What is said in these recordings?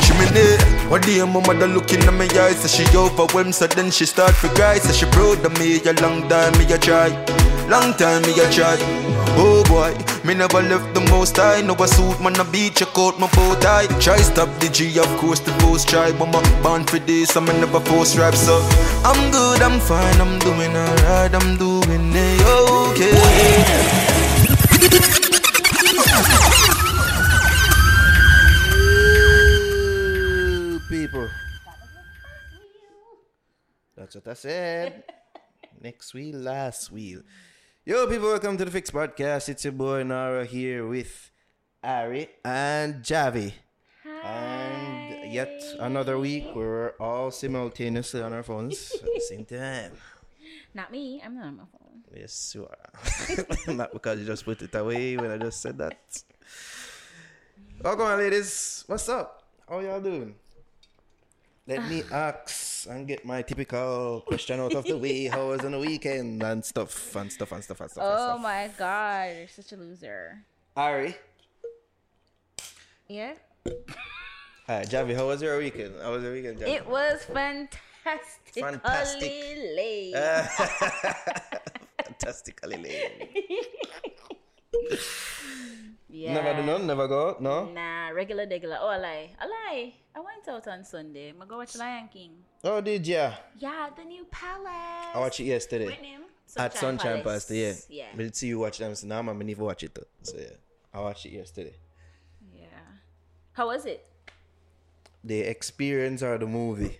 Chimney, what the my mother looking at me eyes, so she overwhelmed, so then she start to cry, so she proud of me a long time me a try, long time me a try. Oh boy, me never left the most high. No a suit, man a beat, check out my bow tie. Try stop the G, of course the post try, but my born for this, I'm never post rap, so I'm good, I'm fine, I'm doing alright, I'm doing it okay. That's what I said. Next wheel, last wheel. Yo, people, welcome to the Fix Podcast. It's your boy Naro here with Ari and Javi. Hi. And yet another week we're all simultaneously on our phones at the same time. Not me. I'm not on my phone. Yes, you are. Not because you just put it away when I just said that. Welcome, on, ladies. What's up? How y'all doing? Let me ask and get my typical question out of the way. How was on the weekend and stuff and stuff and stuff and stuff. and Oh stuff. my god, you're such a loser. Ari. Yeah. Hi, Javi. How was your weekend? How was your weekend, Javi? It was fantastically Fantastic. late. Fantastically lame. Yeah. Never do none. Never go. out, No. Nah, regular, regular. Oh, I lie. I lie. I went out on Sunday. I go watch Lion King. Oh, did ya? Yeah, the new palace. I watched it yesterday. With him. At Sunshine Palace, yeah. Yeah. But see you watch them, so now I'm gonna watch it. Though. So yeah, I watched it yesterday. Yeah. How was it? The experience or the movie?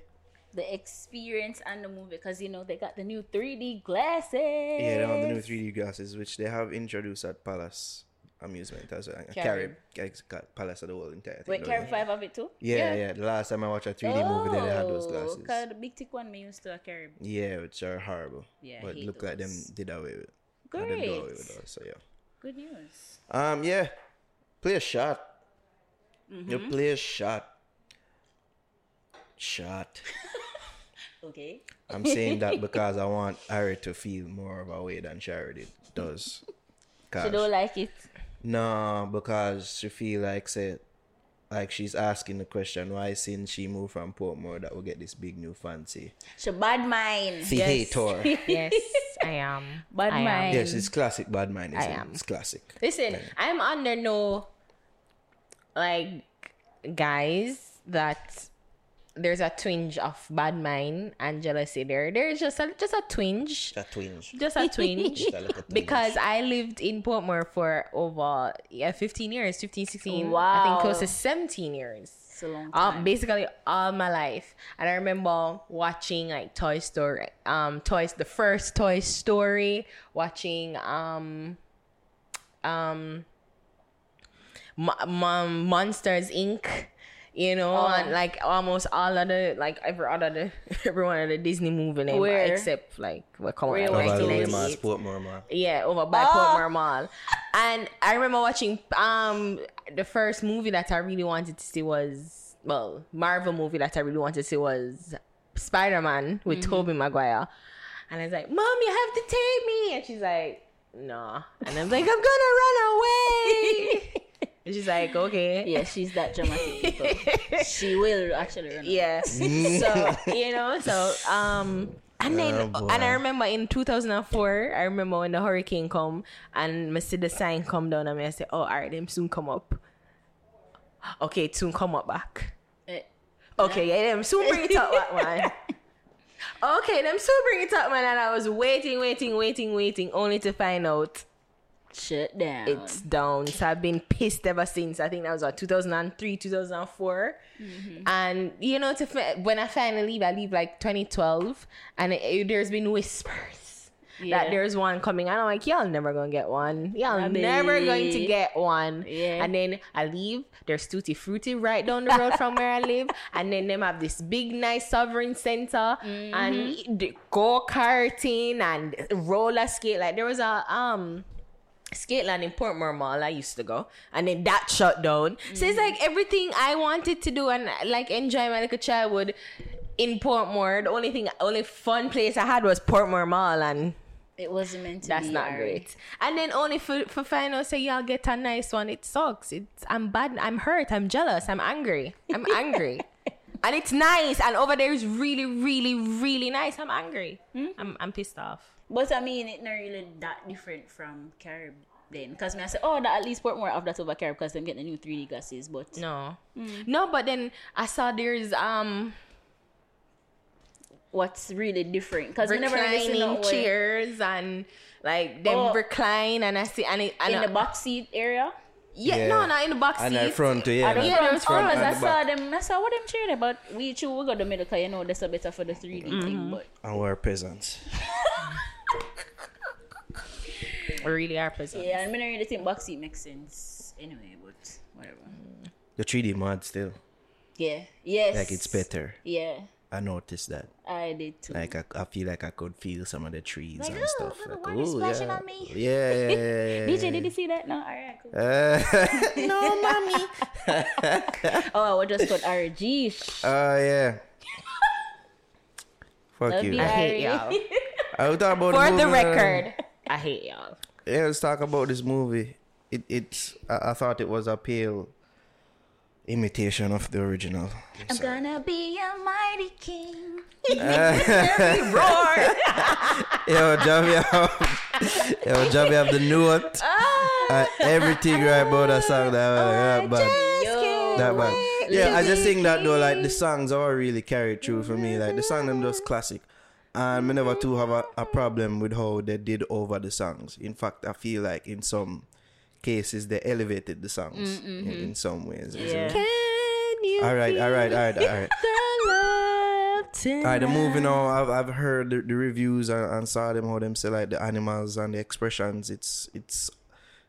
The experience and the movie, because you know they got the new 3D glasses. Yeah, they have the new 3D glasses, which they have introduced at Palace Amusement as well. Carib. Carib, Palace of the whole entire thing. Wait, Carry yeah. Five of it too? Yeah, yeah, The last time I watched a 3D movie, they had those glasses. Oh, glasses. 'cause the big tick one me used to a Carib. Yeah, which are horrible. Yeah, but look like them did away with. Had them away Great. with those, so yeah. Good news. Um, yeah. Play a shot. Mm-hmm. You play a shot. Shot. Okay. I'm saying that because I want Ari to feel more of a way than she already does. She don't like it. No, because she feel like say, like she's asking the question why since she moved from Portmore that we get this big new fancy She bad mind. theater. yes, I am. Bad I am. mind. yes, it's classic bad mind. Isn't I it? am. It's classic. Listen, I'm under no like guys that there's a twinge of bad mind and jealousy there. There's just a just a twinge. A twinge. Just a twinge. Just a twinge. because I lived in Portmore for over yeah, 15 years, 15, 16, I think Wow. close to 17 years. It's a long Um, basically all my life, and I remember watching like Toy Story, um, Toys, the first Toy Story, watching um, um, Mo- Mo- Monsters Inc. You know, Oh. and like almost all of the like every other the every one of the Disney movie name Where? except like what come Where on, was Over the way, 1998. man, Portmore, man. Yeah, over by Oh. Portmore Mall. And I remember watching um the first movie that I really wanted to see was well, Marvel movie that I really wanted to see was Spider Man with Mm-hmm. Tobey Maguire. And I was like, Mom, you have to take me and she's like, No. And I'm like, I'm gonna run away. and she's like, Okay. yeah, she's that dramatic. people. she will actually run. away. Yeah. so you know, so um and then Oh, and I remember in 2004, I remember when the hurricane come and I see the sign come down and I say, Oh, alright, them soon come up. Okay, it soon come up back. Eh, Okay, yeah, them soon bring it up back, man. Okay, them soon bring it up, man. And I was waiting, waiting, waiting, waiting, only to find out shut down. it's down. So I've been pissed ever since. I think that was what 2003, 2004. Mm-hmm. And you know, to when I finally leave, I leave like 2012, and it, it- there's been whispers Yeah. that there's one coming. And I'm like, y'all never gonna get one. Y'all never going to get one. Yeah. And then I leave. There's Tutti Frutti right down the road from where I live, and then them have this big, nice sovereign center Mm-hmm. and go karting and roller skate. Like there was a um Skateland in Portmore Mall I used to go, and then that shut down. So it's like everything I wanted to do and like enjoy my little childhood in Portmore. The only thing, only fun place I had was Portmore Mall, and It wasn't meant to That's be. not Ari. great. And then only for for final say y'all get a nice one. It sucks. It's I'm bad. I'm hurt. I'm jealous. I'm angry. I'm angry. and it's nice. And over there is really, really, really nice. I'm angry. Hmm? I'm I'm pissed off. But I mean, it's not really that different from Carib then. Because me I say, oh, that at least put more of that over Carib because them get the new 3D glasses. But No, no. But then I saw there's um what's really different? Because we never really see way- chairs and like them Oh. recline and I see and it and in I- the box seat area. yeah, Yeah. no not in the box seat. And seat. the front yeah. I Yeah, know. there was Front, front I and the saw them. I saw what them cheer there, but we too, we got the middle because you know that's a better for the 3D Mm-hmm. thing. But And we're peasants. We really are present. yeah, I mean, I really think box seat makes sense anyway. But whatever. The 3D mod still. Yeah. Yes. Like it's better. Yeah, I noticed that. I did too. Like I, I feel like I could feel some of the trees Like, and "Ooh, stuff. look, Like, why you ooh, splashing yeah. on me?" Yeah, yeah, yeah, yeah, DJ, did you see that? No, alright, cool. Uh, No, mommy. Oh, I would just put RG. Oh yeah. Fuck Love you. you. I hate y'all. I will talk about For the, the movie, uh, record, I hate y'all. Yeah, let's talk about this movie. It it's I, I thought it was a pale imitation of the original. I'm gonna be a mighty king. Roar. Yo, Javi have, yo, Javi have the note. Uh, everything right about that song that, that bad. Yo. That bad. Yeah, I just think that though, like the songs are really carried through for me. Like the song them just classic. And me never too have a, a problem with how they did over the songs. In fact, I feel like in some cases they elevated the songs mm, mm-hmm. in, in some ways. Yeah. Can you All right, all right, all right, all right. the love All right, the movie now. I've I've heard the, the reviews and, and saw them how them say like the animals and the expressions. It's it's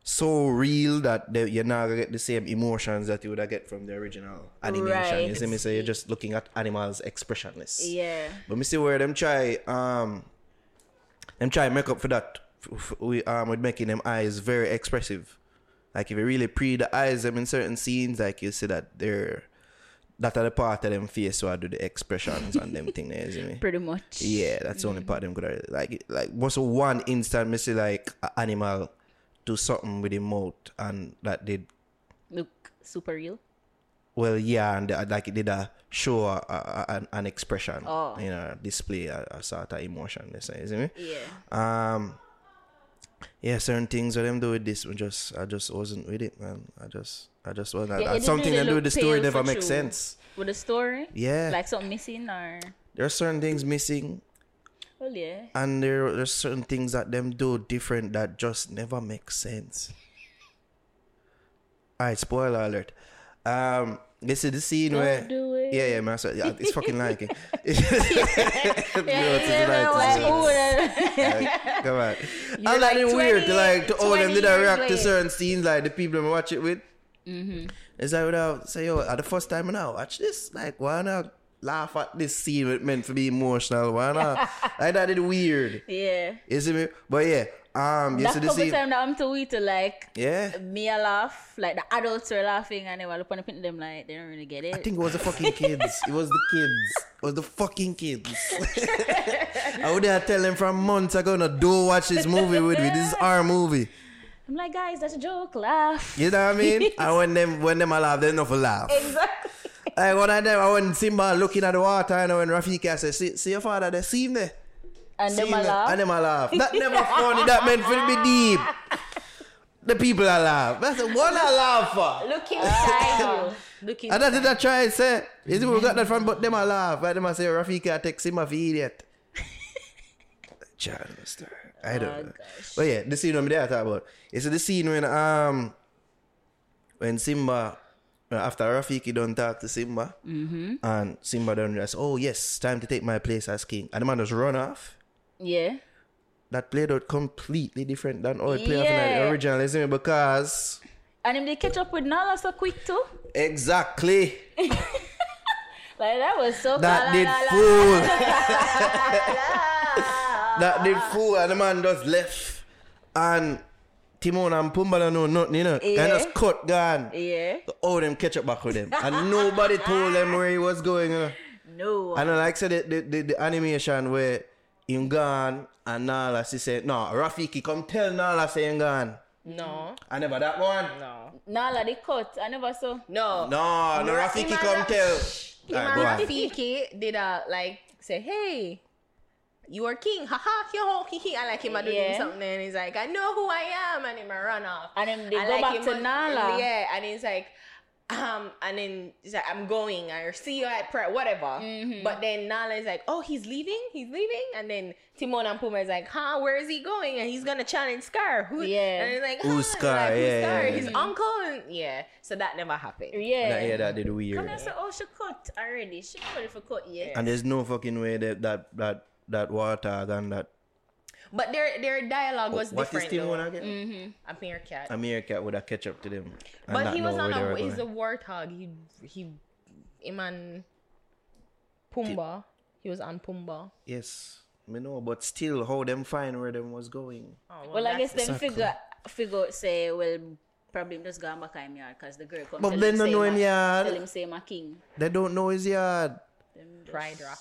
so real that they, you're not gonna get the same emotions that you would get from the original animation. You see me say you're just looking at animals expressionless. Yeah. But me see where them try um them try make up for that we um with making them eyes very expressive. Like if you really pre the eyes them in certain scenes, like you see that they're that are the part of them face so I do the expressions and them thing there, you see? Pretty much. Yeah, that's the only part them good. Like like was one instant me see like an animal do something with the mouth and that did Look super real. well, yeah, and uh, like it did a show a, a, an, an expression, Oh. you know, display a, a sort of emotion. They say, see me? Yeah. Um, yeah, certain things that them do with this, we just I just wasn't with it, man. I just I just wasn't. Yeah, it something really to do with the story never makes sense. With the story. Yeah, Like something missing or. there are certain things missing, Well, yeah. and there there's certain things that them do different that just never make sense. Alright, spoiler alert. Um, this is the scene Don't where yeah, yeah, man. So, yeah, it's fucking like it. You know, Yeah, like- like, it's ooh, like- that- Come on. You're I like like weird to like to all them 20 did I react to certain scenes like the people I watch it with. Mm-hmm. It's like without say yo at the first time I now watch this like why not laugh at this scene it meant to be emotional why not like that is weird yeah. you see me but yeah um you That see the scene time that I'm too weak to like yeah me a laugh, like the adults were laughing and they were looking at them like they don't really get it. I think it was the fucking kids. It was the kids. It was the fucking kids. I would have tell them from months ago, no, don't watch this movie with me. This is our movie. I'm like, guys, that's a joke. Laugh. You know what I mean? and when them when them a laugh, they're know for laugh. Exactly. Like one of them, I when Simba looking at the water, and when Rafiki said, see, see your father, they see him there. And See them there. laugh. And them a laugh. That never funny. That meant for be deep. The people are laugh. That's the one I laugh for. Look inside you. Look And that's what I try and say. You see, we got that from, but them a laugh. Right? Them a say, Rafiki text him a for idiot. Child of star. I don't Oh, know. But yeah, the scene I'm there talk about. It's the scene when um when Simba Uh, after Rafiki don't talk to Simba mm-hmm. and Simba done just oh yes time to take my place as king and the man just run off. Yeah. That played out completely different than all it played off in Yeah. the original, isn't it? Because And him they catch up with Nala so quick too. exactly Like that was so that did fool. that did fool and the man just left and Timon and Pumbaa don't know nothing, you know. Yeah. And just cut gone. Yeah. All them catch up back with them. And nobody told them where he was going. You know. No. And then, like I said, the, the, the, the animation where him gone, and Nala she said, no, Rafiki come tell Nala say him gone. No, I never that one. no, Nala, they cut. I never saw. no. No, no, Ra- Rafiki him come tell. Him Alright, and. Rafiki did a like say, "Hey, you are king." Haha, yo, he he. I like him. I do Yeah. something, and he's like, "I know who I am," and him a run off. And then they I go back him to on- Nala. Yeah, and he's like. Um, and then he's like, I'm going, or see you at prayer, whatever. Mm-hmm. But then Nala is like, oh, he's leaving, he's leaving, and then Timon and Pumbaa is like, huh, where is he going? And he's gonna challenge Scar. Who? Yeah. And he's like, Who's? Scar? Like, who's Yeah, Scar? yeah, His yeah. uncle. And, yeah. So that never happened. Yeah. That, yeah, that did weird. Come here, say, oh, she cut already. She not ready for cut yeah. And there's no fucking way that that that that water and that But their their dialogue was what is different. Tim though. one again? Mm-hmm. A meerkat. America would have catch up to them. but he was on a he's a warthog. He he him and Pumbaa. He was on Pumbaa. Yes, me know, but still, how them find where them was going? Oh, Well, I guess them Exactly. figure figure say, well, probably him just gone back in yard because the girl come But tell they don't know ma- in yard. Tell him say my king. They don't know his yard. Them Pride Rock.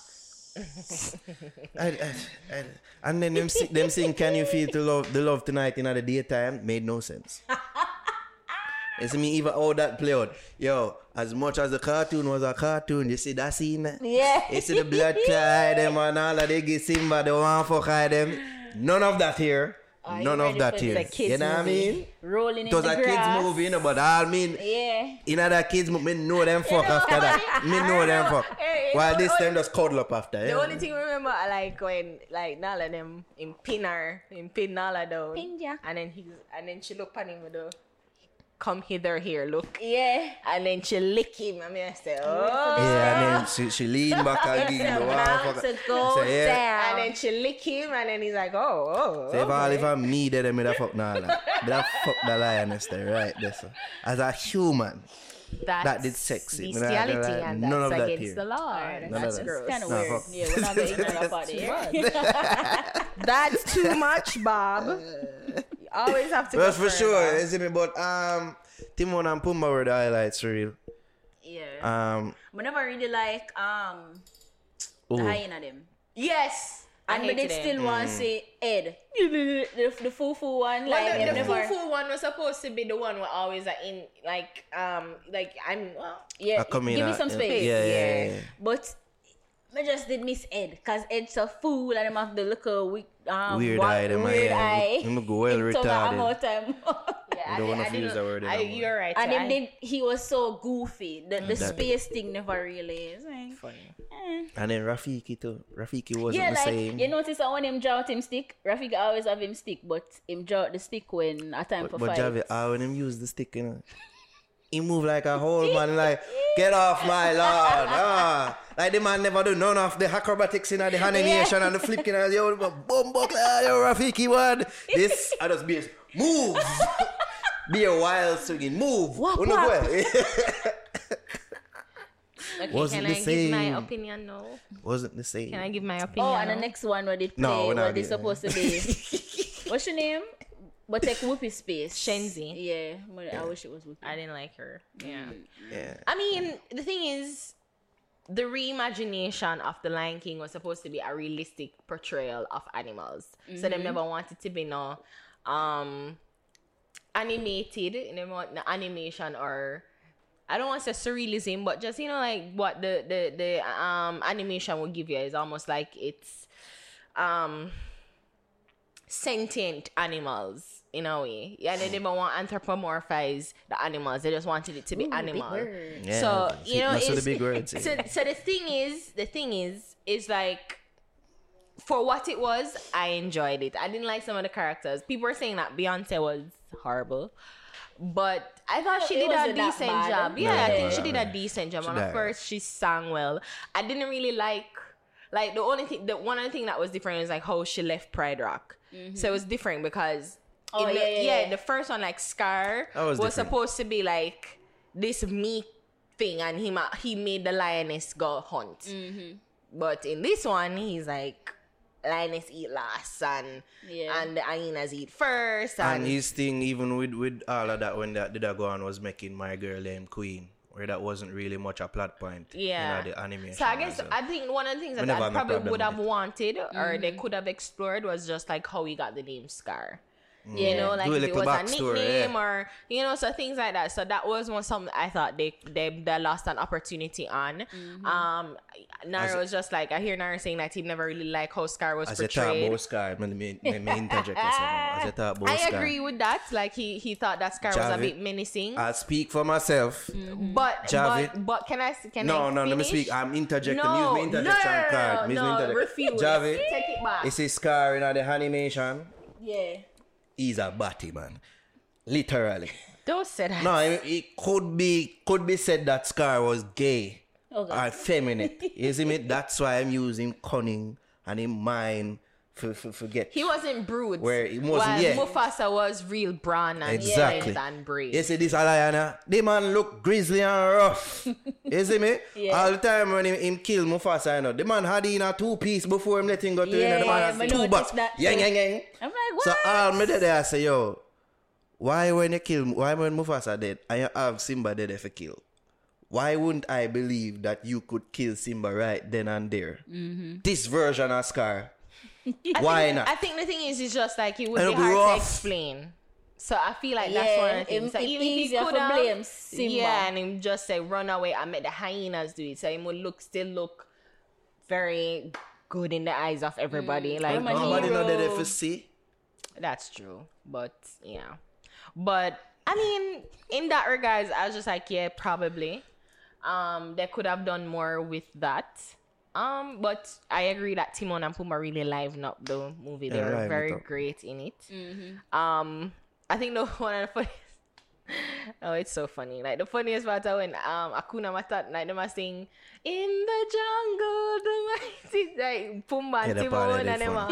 I, I, I, and then them, sing, them sing "Can You Feel the Love, the Love Tonight" in the daytime made no sense. you see me even all that play out. Yo, as much as the cartoon was a cartoon, you see that scene? Yeah. You see the blood clot them and all that they give Simba the one for eye them. None of that here. Are None of that here. You know what I mean? Rolling It was in a the kids grass. movie, you know, but I mean, Yeah. in other kids, me know them fuck after that. Me know them fuck. Hey, While this what- time just cuddle up after. The yeah. only thing I remember, I like when like Nala them in Pinar, in pin Nala down, Pin ya. and then he and then she look at him with the come hither here, look, Yeah. and then she lick him. I mean, I say, oh, Yeah, and then she, she lean back and give the one About fuck. to go Say, yeah. down. and then she lick him, and then he's like, oh, oh, Say if all okay. if I'm me, then me da fuck Nala. Me da fuck the lioness there, right there. So. As a human, that's that did sexy. Me not gonna bestiality, lie, and none that's of that against here. the law. Alright, None that's gross. Kind of Nah, weird. fuck. Yeah, we're not going to that part there. That's too much, Bob. You always have to. Well, go for further. sure, you see me, but um, Timon and Pumbaa were the highlights for real. Yeah. Um, But never really like um the ooh. hyena them. Yes, And but they still want to say Ed. The, the foo-foo one. Well, Like, the, them the never, foo-foo one was supposed to be the one where always are in like um like I'm well, yeah, I come in give me some yeah, space. Yeah, yeah, Yeah. yeah. But I just did miss Ed because Ed's a fool and him have the little weak, um, Weird wa- eye, them weird eye. eye. Him go well a retarded. amount of time. yeah, I don't wanna did- use didn't- that word I, you're right. and I, him did, he was so goofy. The, the That- space thing never really. It's like, funny. eh. And then Rafiki too. Rafiki wasn't Yeah, the like same. you notice that when him draw him stick, Rafiki always have him stick, but him draw the stick when a time But, for but fight. Javi, ah, when him use the stick, you know, he move like a whole man, like, get off my lawn. Ah. Like the man never do none of the acrobatics in the animation and the flipping and yo, boom, buck, ah, yo, Rafiki one. This, I just be move. be a wild swinging, move. Wap, Uno wap. go. Okay, Wasn't can the I give my opinion? No. Wasn't the same. Can I give my opinion? Oh, and the next one what they play, No, we're they supposed to be. What's your name? But take Whoopi space. Shenzi. Yeah, but I wish it was Whoopi. I didn't like her. Yeah. Yeah. I mean, the thing is, the reimagination of The Lion King was supposed to be a realistic portrayal of animals. So they never wanted to be no um animated, you know, want the animation or I don't want to say surrealism, but just you know, like what the the the um animation will give you is almost like it's um sentient animals in a way. Yeah, they didn't want to anthropomorphize the animals. They just wanted it to be animal. Yeah. So you know, that's what it's, the big words. so so the thing is, the thing is, is like for what it was, I enjoyed it. I didn't like some of the characters. People were saying that Beyonce was horrible. But I thought she It did a decent job. Yeah, No, I no, think she did no. a decent job. She and of course, she sang well. I didn't really like, like the only thing, the one other thing that was different is like how she left Pride Rock. So it was different because, Oh, in the, yeah, yeah, yeah. the first one like Scar That was was supposed to be like this meek thing, and he ma- he made the lioness go hunt. Mm-hmm. But in this one, he's like lioness eat last, and Yeah. and the hyenas eat first, and, And his thing, even with with all of that, when that did that go on, was making my girl named Queen. where that wasn't really much a plot point. Yeah. in the animation. So I guess so. I think one of the things that never I probably would have wanted or they could have explored was just like how he got the name Scar. Yeah. You know, like Do it was a backstory, nickname yeah. or you know, so things like that. So that was one something I thought they they, they lost an opportunity on. Mm-hmm. Um, Naro was just like I hear Naro saying that he never really liked how Scar was As portrayed. Scar, interject you know. As a about I agree with that. Like he he thought that Scar was a bit menacing. I speak for myself. but Javi. but but can I can No, I no, let me speak. I'm interjecting. No, Use me interjection no, card. Use me no, interject- refuse. Javi, Take it back. You see Scar in the animation? Yeah. He's a batty man. Literally. Don't say that. No, it, it could be could be said that Scar was gay Okay. or feminine. you see me? That's why I'm using cunning and in mind for, for, for get. He wasn't brood. Where he wasn't- while yeah. Mufasa was real brawn and Exactly. and brave. You see this Alayana? The man look grizzly and rough. you see me? Yeah. All the time when him, him kill Mufasa, you know, the man had in a two piece before him let him go to Yeah, you know, the man has two bucks. Yang, yang, yang. I'm like, what? So all me there I say, yo, why when you kill, why when Mufasa dead and you have Simba dead if you kill? Why wouldn't I believe that you could kill Simba right then and there? Mm-hmm. This version of Scar. Why not? I think the thing is, it's just like it would It'll be be hard to explain. So I feel like that's one of the Yeah, things. it- So it even if he could have, blame Simba. yeah, and him just say run away and make the hyenas do it, so him would look still look very good in the eyes of everybody. Like I'm Nobody know that hero. if you see. That's true, but yeah, but I mean, in that regards, I was just like, yeah, probably. Um, they could have done more with that. Um, but I agree that Timon and Pumbaa really livened up the movie. They Yeah, were very great in it. Um, I think the one of the funniest. Oh, it's so funny. Like the funniest part are when um Akuna Matata, like them are sing in the jungle, the mighty like Pumbaa Yeah, and that Timon and them are,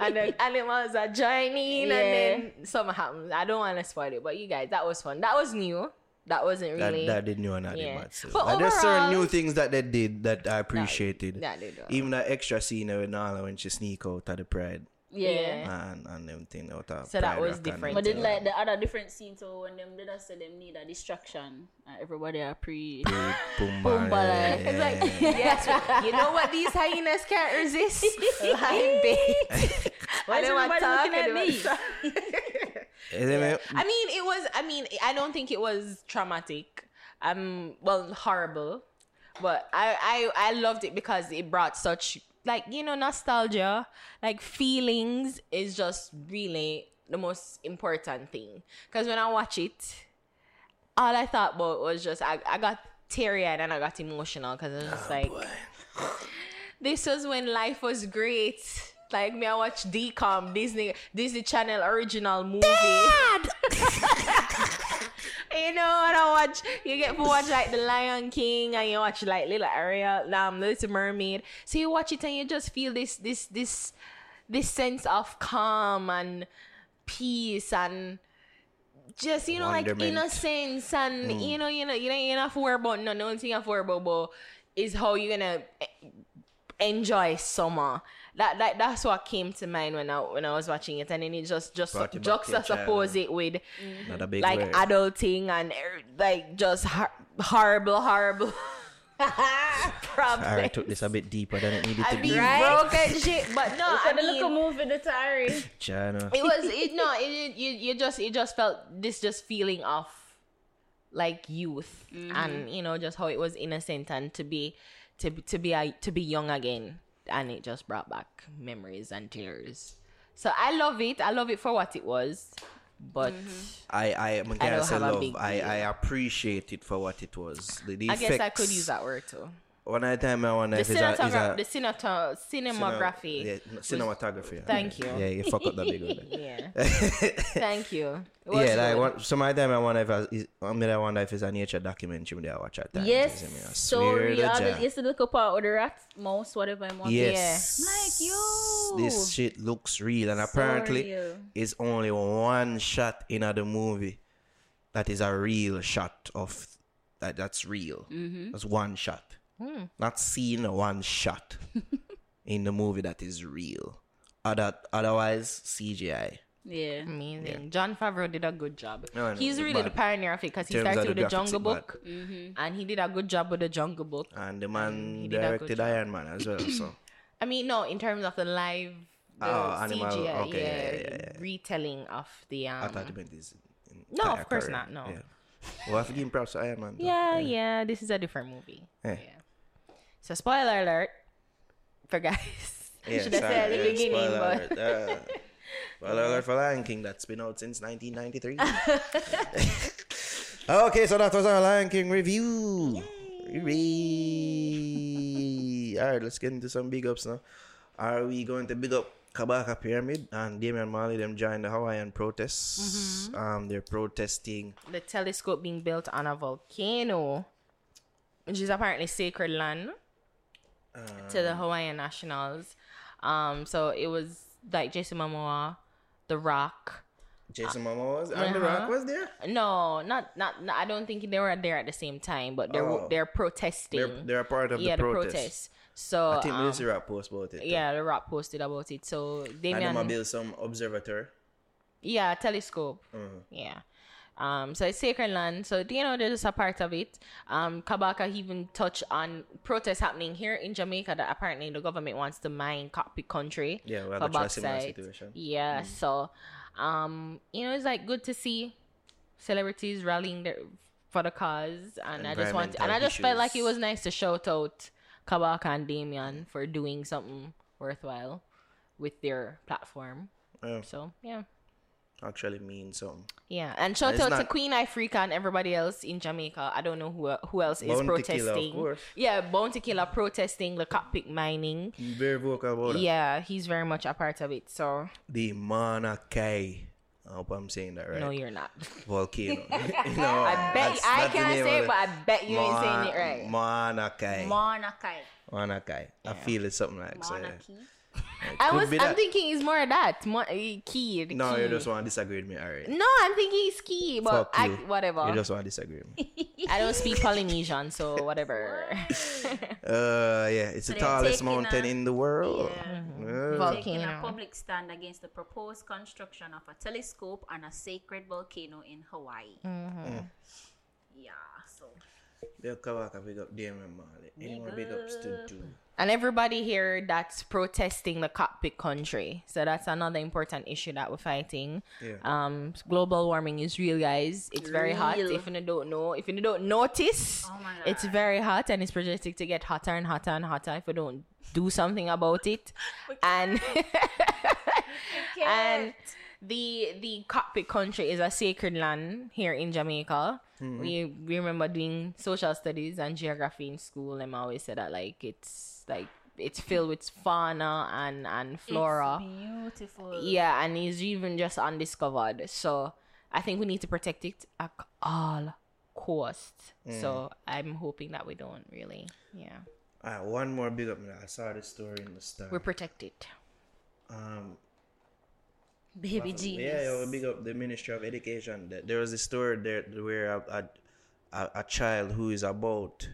and the animals are joining Yeah. and then something happens. I don't want to spoil it, but you guys, that was fun. That was new. That wasn't really. that did new and that Yeah. did bad. So. But Like, there's certain new things that they did that I appreciated. that did well. Even that extra scene with Nala when she sneak out of the pride yeah. and, and everything out of So that was different. But then everything. like the other different scenes so when them did I say them need a distraction. Uh, everybody are pre Pumbaa, Pumbaa, yeah, like- yeah, It's like, yeah. yes, you know what these hyenas can't resist? Lion bait. Why And is they were everybody looking talking, at they were me? Talking. You see me? I mean, it was. I mean, I don't think it was traumatic. Um, well, horrible, but I, I, I loved it because it brought such like you know nostalgia, like feelings is just really the most important thing. Because when I watch it, all I thought about was just I, I got teary eyed and I got emotional because it was just like this was when life was great. Like me, I watch DCOM Disney Disney Channel original movie. you know, and I watch you get to watch like The Lion King and you watch like Little Ariel, um, Little Mermaid. So you watch it and you just feel this this this this sense of calm and peace and just you know Wonderment. like innocence and you know you know you know you don't have to worry about no the only thing you have to worry about, about is how you're gonna eh, enjoy summer. That, that that's what came to mind when I when I was watching it, and then it just just Brought you back to your juxtapose it with mm-hmm. Not a big like word. adulting and er, like just hor- horrible, horrible problems. I took this a bit deeper than it needed I to be I be. Right? broke and shit, but no, I Look at the little mean, move in the Tari. China. it was it no, it, it you you just it just felt this just feeling of like youth mm-hmm. and you know just how it was innocent and to be to be- to be a, to be young again and it just brought back memories and tears. So I love it. I love it for what it was, but mm-hmm. I I am I don't have a love. big I. I appreciate it for what it was. The, the I guess I could use that word too. One of the time I wonder The if it's a, cinematography, a the cineto- cinematography. Yeah, no, cinematography. Thank you. Yeah, you fuck up that big one. Yeah. Thank you. Was yeah, like one, some of time I wonder if I, is, I mean I wonder if it's a nature documentary that I watch at times. Yes, you see me? I so real. The, it's the little part with the rat, mouse, whatever I'm on. Yes. Like, yo. This shit looks real, and So apparently real. it's only one shot in the movie that is a real shot of that. That's real. Mm-hmm. That's one shot, not seen one shot in the movie that is real. Other, otherwise CGI. Yeah. Amazing. Jon Favreau did a good job. No, know, He's really the pioneer of it because he started with the Jungle Book, Mm-hmm. and he did a good job with the Jungle Book. And the man he did a good directed. Iron Man as well. So I mean, no, in terms of the live, the Oh, animal, CGI, okay, yeah, yeah, yeah, yeah. retelling of the um. I thought it meant his. No, of course career. not, no. Yeah. Well, I have to give props to Iron Man. though. yeah, yeah, this is a different movie. Yeah. So spoiler alert for guys. Yeah, Should sorry, say at the beginning, spoiler but alert, uh, spoiler alert for Lion King that's been out since 1993. okay, so that was our Lion King review. Hooray. All right, let's get into some big ups now. Are we going to big up Kabaka Pyramid and Damian Marley? Them joined the Hawaiian protests. Um, they're protesting. the telescope being built on a volcano, which is apparently sacred land to the Hawaiian nationals. Um, so it was like Jason Momoa, The Rock. Jason Momoa was and The Uh-huh. Rock was there. No, not, not not. I don't think they were there at the same time, but they're Oh. they're protesting. They're, they're a part of yeah, the the protest. protest. So I think um, Lucy Rock post about it. yeah, The Rock posted about it. So And them Damian, build some observatory. yeah, telescope. Mm-hmm. Yeah. Um, so it's sacred land. So you know, they're just a part of it. Um, Kabaka even touched on protests happening here in Jamaica that apparently the government wants to mine cockpit country. Yeah, we have a similar situation. Yeah. So, um, you know, it's like good to see celebrities rallying their, for the cause, and I just want, and I just felt like it was nice to shout out Kabaka and Damian for doing something worthwhile with their platform. Yeah, So yeah. Actually means something. Yeah, and shout It's out to not- Queen Ifrica and everybody else in Jamaica. I don't know who who else is Bounty Killer, of protesting. course. Yeah, Bounty Killer protesting the cockpit mining. Very vocal about that. Yeah, he's very much a part of it. So The Mauna Kea. I hope I'm saying that right. no, you're not. Volcano. you know, I bet I can't say it, but I bet you ain't saying it right. Mauna Kea. Monakai. Mauna Kea. I feel it's something like so. yeah. Monarchy. I was. I'm thinking it's more of that. Mo- eh, key. the No, key. you just want to disagree with me, alright. No, I'm thinking it's key, but Fuck I, you. whatever. You just want to disagree with me. I don't speak Polynesian, so whatever. Uh, yeah, it's the tallest mountain a- in the world. Yeah. Yeah. Taking a Volcano. public stand against the proposed construction of a telescope on a sacred volcano in Hawaii. Mm. Yeah, so They'll come back and big up Damian Marley. Any more big ups to do? And everybody here that's protesting the cockpit country. So that's another important issue that we're fighting. Yeah. Um, global warming is real, guys. It's very hot. If you don't know, if you don't notice, Oh my it's very hot and it's projected to get hotter and hotter and hotter if we don't do something about it. and and the the cockpit country is a sacred land here in Jamaica. We we remember doing social studies and geography in school, and I always said that like it's like it's filled with fauna and and flora. It's beautiful. Yeah, and it's even just undiscovered. So I think we need to protect it at all costs. So I'm hoping that we don't really. Yeah, Alright, one more big up. I saw this story in the star. we're protected. um, Baby G. Yeah, genius. yo, big up the Ministry of Education. There- was a story there where a, a, a, child who is about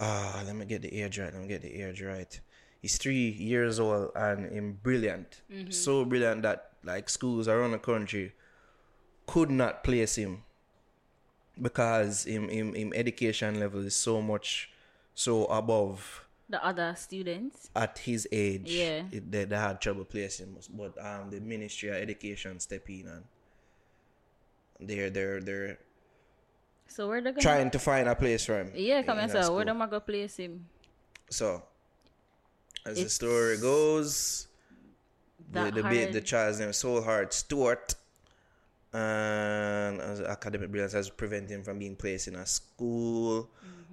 ah, let me get the age right. Let me get the age right. He's three years old and him brilliant, so brilliant that like schools around the country could not place him because him him, him education level is so much so above the other students. at his age, Yeah. it, they, they had trouble placing him. But um, the Ministry of Education step in and they're they're they're So where they gonna trying to find a place for him. Yeah, come in and say where them I go place him. So, as the story goes, the the, hard- the child's name is Soul Heart Stewart, and as academic brilliance has prevented him from being placed in a school.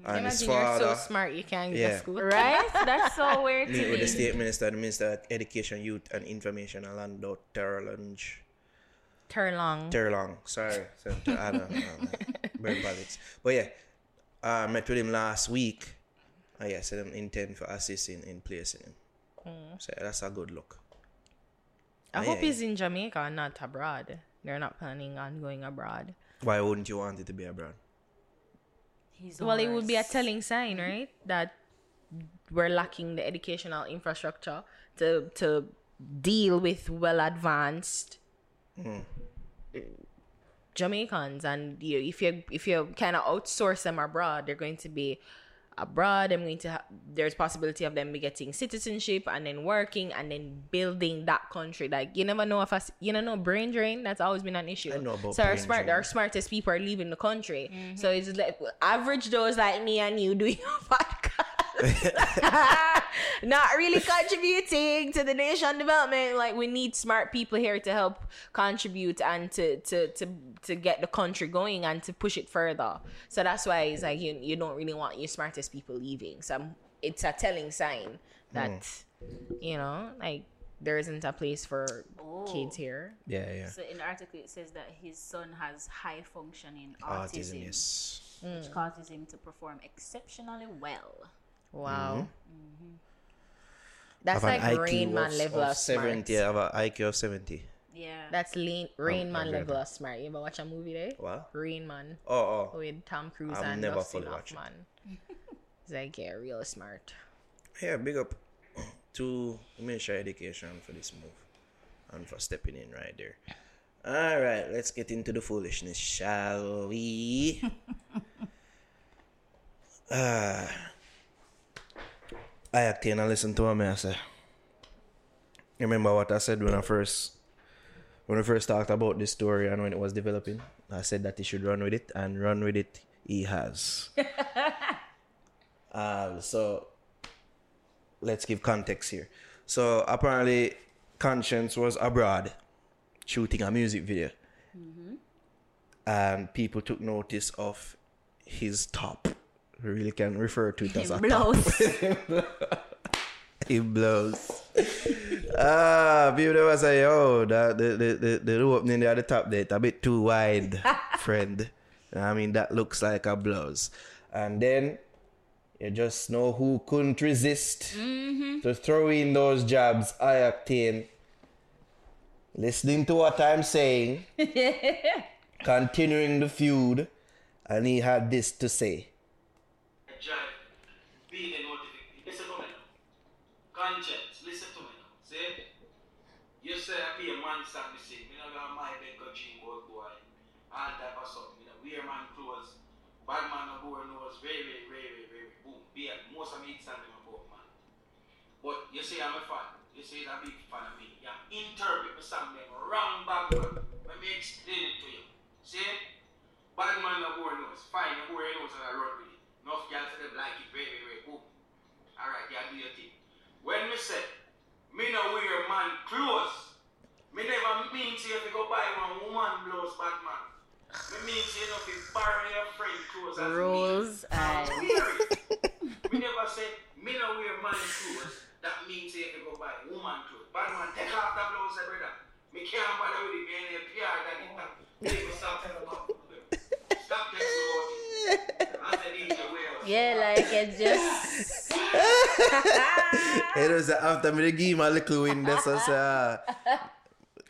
And his Imagine you're father so smart you can't get Yeah. to school. Right? That's so weird to meet with the state minister, the minister of education, youth, and information, Alando Terrelonge. Turlong. Terlong. Terlong, sorry, so to add on uh, um, bird politics. But yeah, uh, I met with him last week. And yeah, said I'm intent for assisting in placing him. Mm. So that's a good look. I Oh, hope yeah, he's in Jamaica and not abroad. They're not planning on going abroad. Why wouldn't you want it to be abroad? He's Well, it would be a telling sign, right? That we're lacking the educational infrastructure to to deal with well advanced hmm. Jamaicans, and you, if you if you kind of outsource them abroad, they're going to be abroad. I'm going to ha- there's possibility of them be getting citizenship and then working and then building that country. Like you never know if us, you know no brain drain. That's always been an issue. I know about so our smart, drain. our smartest people are leaving the country. Mm-hmm. So it's like average those like me and you doing a podcast. not really contributing to the nation development. Like we need smart people here to help contribute and to to to to get the country going and to push it further. So that's why it's like you you don't really want your smartest people leaving. So I'm- it's a telling sign that hmm. you know like there isn't a place for kids oh. here. Yeah, yeah. So in the article it says that his son has high functioning Autism, autism, yes. which hmm. causes him to perform exceptionally well. Wow. That's like an Rain Man of, level of of, smart. 70. I have an IQ of 70. Yeah. That's lean, Rain Oh, Man okay. level of smart. You ever watch a movie there? What? Rain Man Oh, oh. with Tom Cruise I've and never Dustin fully watched. Hoffman. It's like yeah, real smart. Yeah, big up to Ministry of Education for this move and for stepping in right there. All right, let's get into the foolishness, shall we? uh, I acting and listen to what I say. Remember what I said when I first when we first talked about this story and when it was developing? I said that he should run with it and run with it he has. Um, so let's give context here. So apparently, Konshens was abroad shooting a music video, and people took notice of his top. We really can refer to it as a top. Blows. He blows. ah, people was say, yo, the the the the, the opening there at the top there, a bit too wide, friend. I mean, that looks like a blows. And then you just know who couldn't resist to throw in those jabs. I-Octane. Listening to what I'm saying, continuing the feud, and he had this to say. Drive, being a notification. Listen to me now. Konshens, listen to me now. See? You say I be a man stop me sick. Me not got my bed go dream about boy. All type of stuff. Me not wear man clothes. Bad man no boy knows. Very, very, very, very, very. Boom. Be a, most of me it's something about man. But you say I'm a fan. You say a big fan of me. You interpret me something wrong bad man. Let me explain it to you. See? Bad man no boy knows. Fine, no boy knows and I run with it. Enough girls them like it very, very. Boom. Alright, you do your thing. When me say, me no wear man clothes. Me never mean to you go buy one woman blouse man. Me mean to you know if you borrow your friend clothes as Rules me. And- me never say, me no wear man clothes. That means you can go buy woman clothes. Bad man, take off that blouse, eh, brother. Me can't bother with it, ain't a PR that it. Stop telling about. Stop telling about it. I said, these are wear. yeah, like it just It was after me give him a little win there, so say, ah.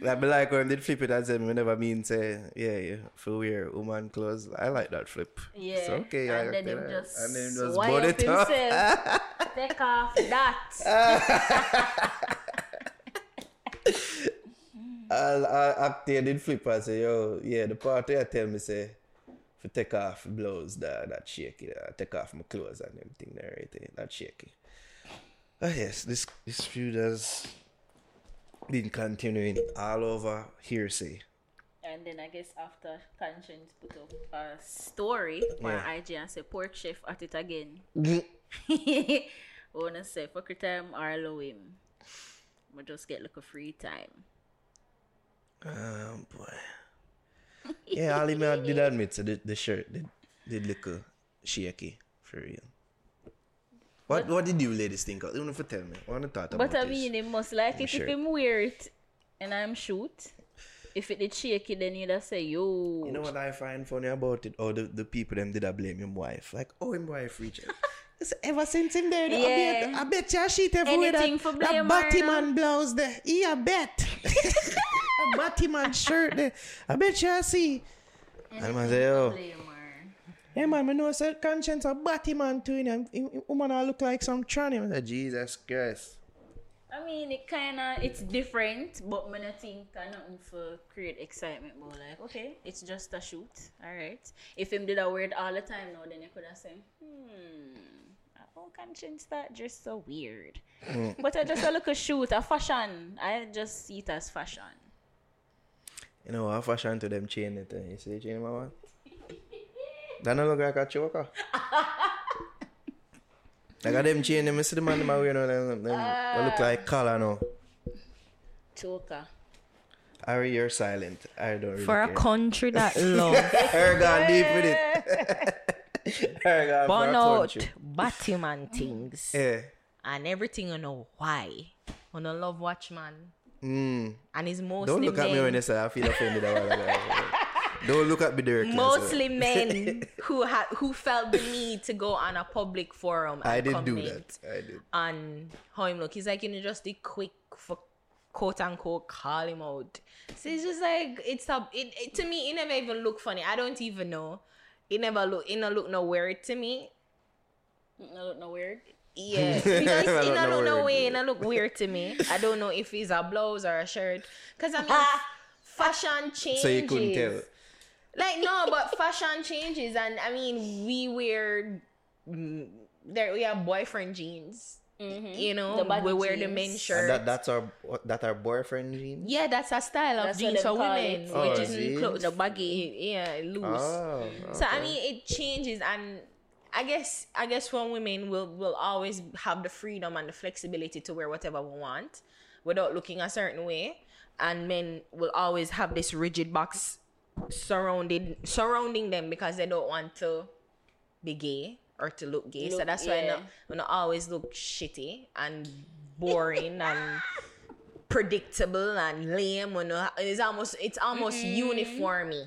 Like, like when they flip it and say, me never mean say, yeah, yeah, for wear woman clothes. I like that flip. yeah. It's okay. and I, then him just and then just bought it up. Take off that. I'll, I'll act there, did flip and say, yo, yeah, the party I tell me say, for take off blows that, that shaky, uh, take off my clothes and everything there, right there, that shaky. Ah, yes, this, this feud has been continuing all over hearsay. And then I guess after Konshens put up a story on Yeah. IG and say pork chef at it again. wanna say fuck time or allow him. We just get like a free time. Um, boy. Yeah, Ali me did admit so the, the shirt did, did look uh, shaky, for real. What what did you ladies think of? You want to tell me? I want to talk about But I mean, must like it if him wear it and I'm shoot. If it did shaky, then you'd have say, yo. You know what I find funny about it? Oh, the, the people them did I blame him wife. Like, oh, him wife reach out. Ever since him there, I bet, I bet you she have wear Anything that, for that blame her, Batman blouse there. Yeah, I bet. a Batman shirt. I bet you I see. And man say, oh, Blame her. hey man, I know say Konshens a Batman too. You know, Him- him- woman I look like some tranny. I said, Jesus Christ. I I mean, it kind of it's different, but me not think I nothing for create excitement. But like, okay, it's just a shoot. All right. If him did a weird all the time now, then you could have said, hmm, how Konshens that just so weird. but I just a look a shoot, a fashion. I just see it as fashion. You know, I fashion to them chain it. eh? You see the chain, mama? That don't look like a choker. like a them chain, them, you see the man them are wearing, them, them, them they look like collar now. Choker. Ari, you're silent. I don't really For a country that love Her gone deep with it. Her gone for burn out. Batman things Yeah. and everything you know why. On a love Watchman. Mm. And it's mostly Don't look at me when you say I feel offended. a while ago. Don't look at me directly. mostly men who had who felt the need to go on a public forum and I did do that. I did. on how him look. He's like, you know, just the quick for quote unquote call him out. So it's just like it's a it, it to me it never even look funny. I don't even know. It never look it not look no weird to me. No, look no weird. Yeah, because It it look not no look no weird. way, it not look weird to me. I don't know if it's a blouse or a shirt. Cause I mean, fashion changes. So you couldn't tell. Like no, but fashion changes, and I mean, we wear mm, there we have boyfriend jeans. You know, we wear the jeans. men's And shirt. that, that's our that our boyfriend jeans. yeah, that's a style of That's jeans for women. Oh, which is is close, the baggy, yeah, loose. Oh, So I mean, it changes, and I guess I guess for women, we'll will always have the freedom and the flexibility to wear whatever we want, without looking a certain way, and men will always have this rigid box surrounded surrounding them because they don't want to be gay or to look gay. so Look- that's why not we not always look shitty and boring and predictable and lame. You know, it's almost it's almost mm-hmm. uniformy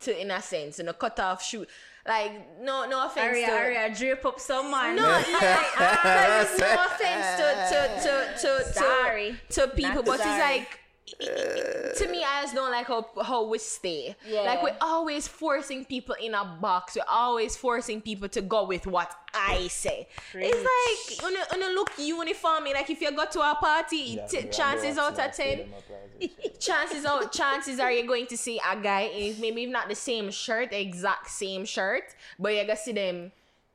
to in a sense, in a cut off shoe. Like no no offense Aria, to Aria, drape up some man. no, like, like, no offense to to to to, to, Sorry. to people, Not but sorry. it's like to me, I just don't like how how we stay. Yeah. Like we're always forcing people in a box. We're always forcing people to go with what I say. It's like when you, when you look uniform, like if you go to a party, t- chances out of ten, chances out chances are you're going to see a guy in maybe not the same shirt, the exact same shirt, but you're gonna see them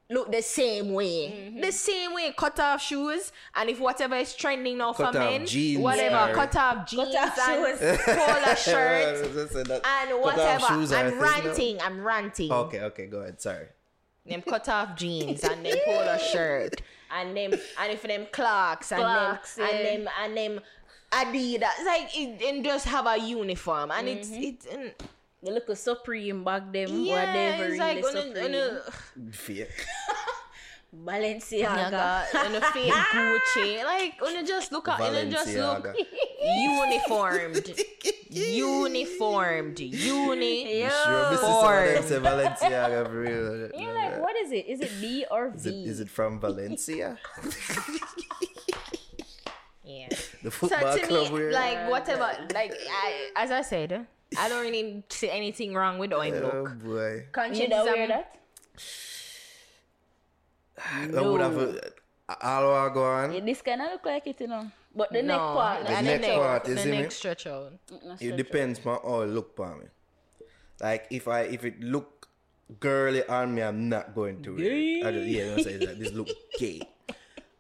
look the same way. Mm-hmm. The same way, cut off shoes, and if whatever is trending now Cut for men, jeans whatever, or- cut off jeans cut off and shoes. polo shirt and and whatever. shoes are a I'm ranting, I'm ranting. Okay, okay, go ahead. Sorry. Them cut off jeans and them polo shirt and them and if them Clarks and Clarks, them yeah. and them and them Adidas like it, and just have a uniform and it's it's mm, They look a supreme back them. yeah whatever. it's like really on a, on a, Fake. Balenciaga. Balenciaga and a fake Gucci like when you just look at when you just look uniformed uniformed uni You sure this is them say for real? You're like, what is it? Is it B or V? Is it, is it from Valencia? yeah The so football to club me we're like whatever like I, as I said I don't really see anything wrong with how him Oh look boy. You conscience don't is wear a- that? I would have uh, all I uh, go on. Yeah, this kind of look like it, you know. But the no, neck part, The like, neck neck, part, the you neck stretch out. Mm-hmm, it depends on how it look for me. Like if I if it look girly on me, I'm not going to wear it. I just, yeah, I say that. This look gay.